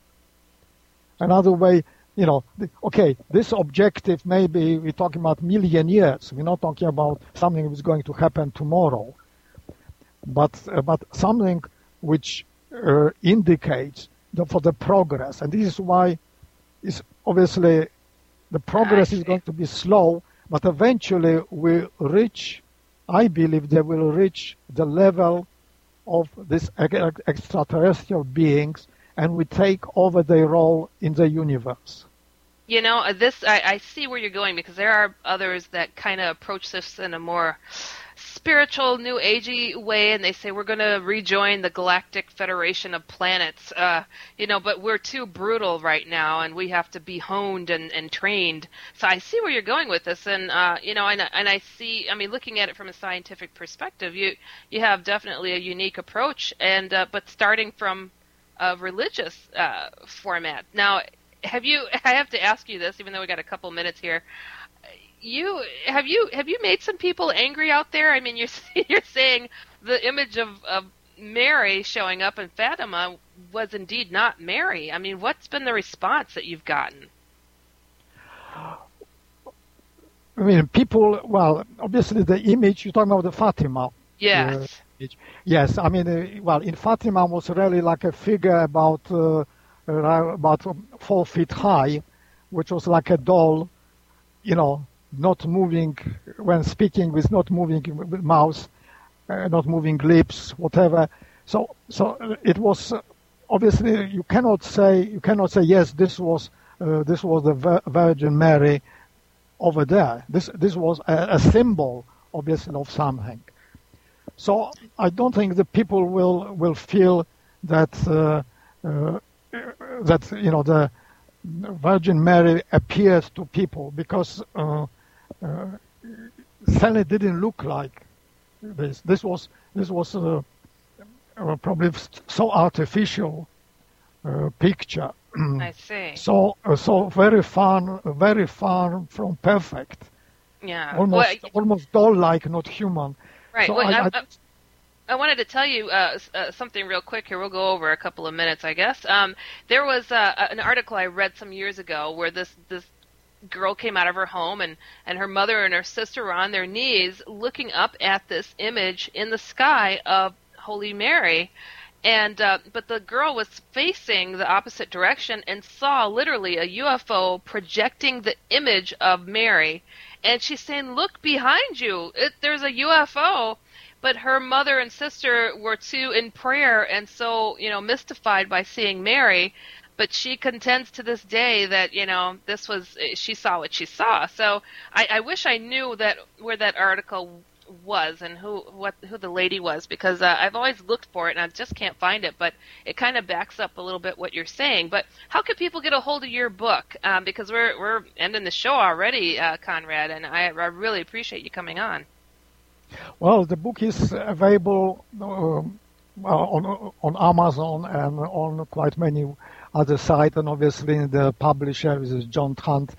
Another way, you know, okay, this objective maybe we're talking about million years. We're not talking about something that's going to happen tomorrow, but uh, but something which uh, indicates the, for the progress. And this is why is obviously the progress is going to be slow, but eventually we reach. I believe they will reach the level of these extraterrestrial beings and we take over their role in the universe. You know, uh, this I, I see where you're going because there are others that kind of approach this in a more spiritual, new agey way, and they say we're going to rejoin the Galactic Federation of Planets. Uh, you know, but we're too brutal right now, and we have to be honed and, and trained. So I see where you're going with this, and uh, you know, and, and I see. I mean, looking at it from a scientific perspective, you you have definitely a unique approach, and uh, but starting from a religious uh, format. Now, have you? I have to ask you this, even though we got a couple minutes here you have you have you made some people angry out there? I mean, you're you're saying the image of, of Mary showing up in Fatima was indeed not Mary. I mean, what's been the response that you've gotten? I mean, people. Well, obviously, the image you're talking about the Fatima. Yes. Uh, yes. I mean, uh, well, in Fatima was really like a figure about uh, about four feet high, which was like a doll, you know, not moving when speaking with not moving mouth, uh, not moving lips, whatever. So, so it was uh, obviously you cannot say you cannot say yes. This was uh, this was the Virgin Mary over there. This this was a, a symbol, obviously, of something. So I don't think the people will will feel that uh, uh, that you know the Virgin Mary appears to people because uh, uh, didn't look like this. This was this was uh, uh probably so artificial uh, picture. I see. So uh, so very far very far from perfect. Yeah. Almost well, almost doll-like, not human. Right. So well, I, I, I, I wanted to tell you uh, uh, something real quick here. We'll go over a couple of minutes, I guess. Um, there was uh, an article I read some years ago where this this girl came out of her home and and her mother and her sister were on their knees looking up at this image in the sky of Holy Mary. And uh, but the girl was facing the opposite direction and saw literally a UFO projecting the image of Mary, and she's saying, "Look behind you! It, there's a UFO." but her mother and sister were too in prayer and so you know mystified by seeing Mary. But she contends to this day that you know this was she saw what she saw. So I, I wish I knew that where that article was and who what who the lady was because uh, I've always looked for it and I just can't find it. But it kind of backs up a little bit what you're saying. But how can people get a hold of your book? Um, because we're we're ending the show already, uh, Konrad, and I, I really appreciate you coming on. Well, the book is available uh, on on Amazon and on quite many other sites, and obviously the publisher is John Hunt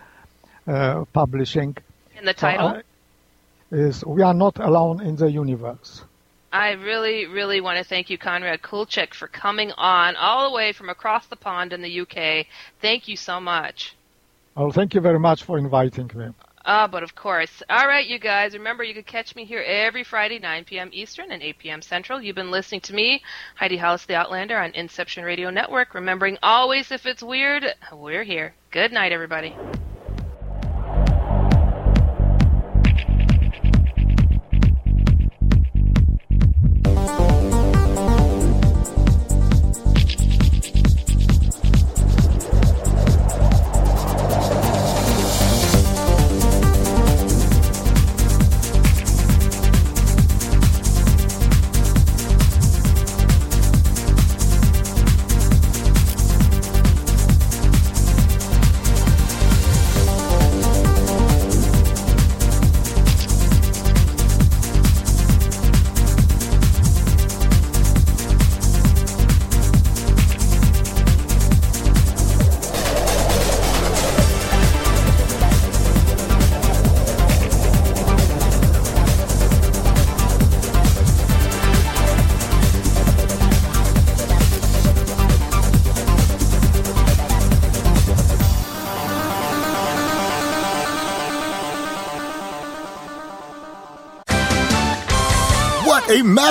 uh, Publishing. And the title so, uh, is "We Are Not Alone in the Universe." I really, really want to thank you, Konrad Kulczyk, for coming on all the way from across the pond in the UK. Thank you so much. Well, thank you very much for inviting me. Ah, but of course. All right, you guys. Remember, you can catch me here every Friday, 9 p.m. Eastern and 8 p.m. Central. You've been listening to me, Heidi Hollis, the Outlander, on Inception Radio Network. Remembering always, if it's weird, we're here. Good night, everybody.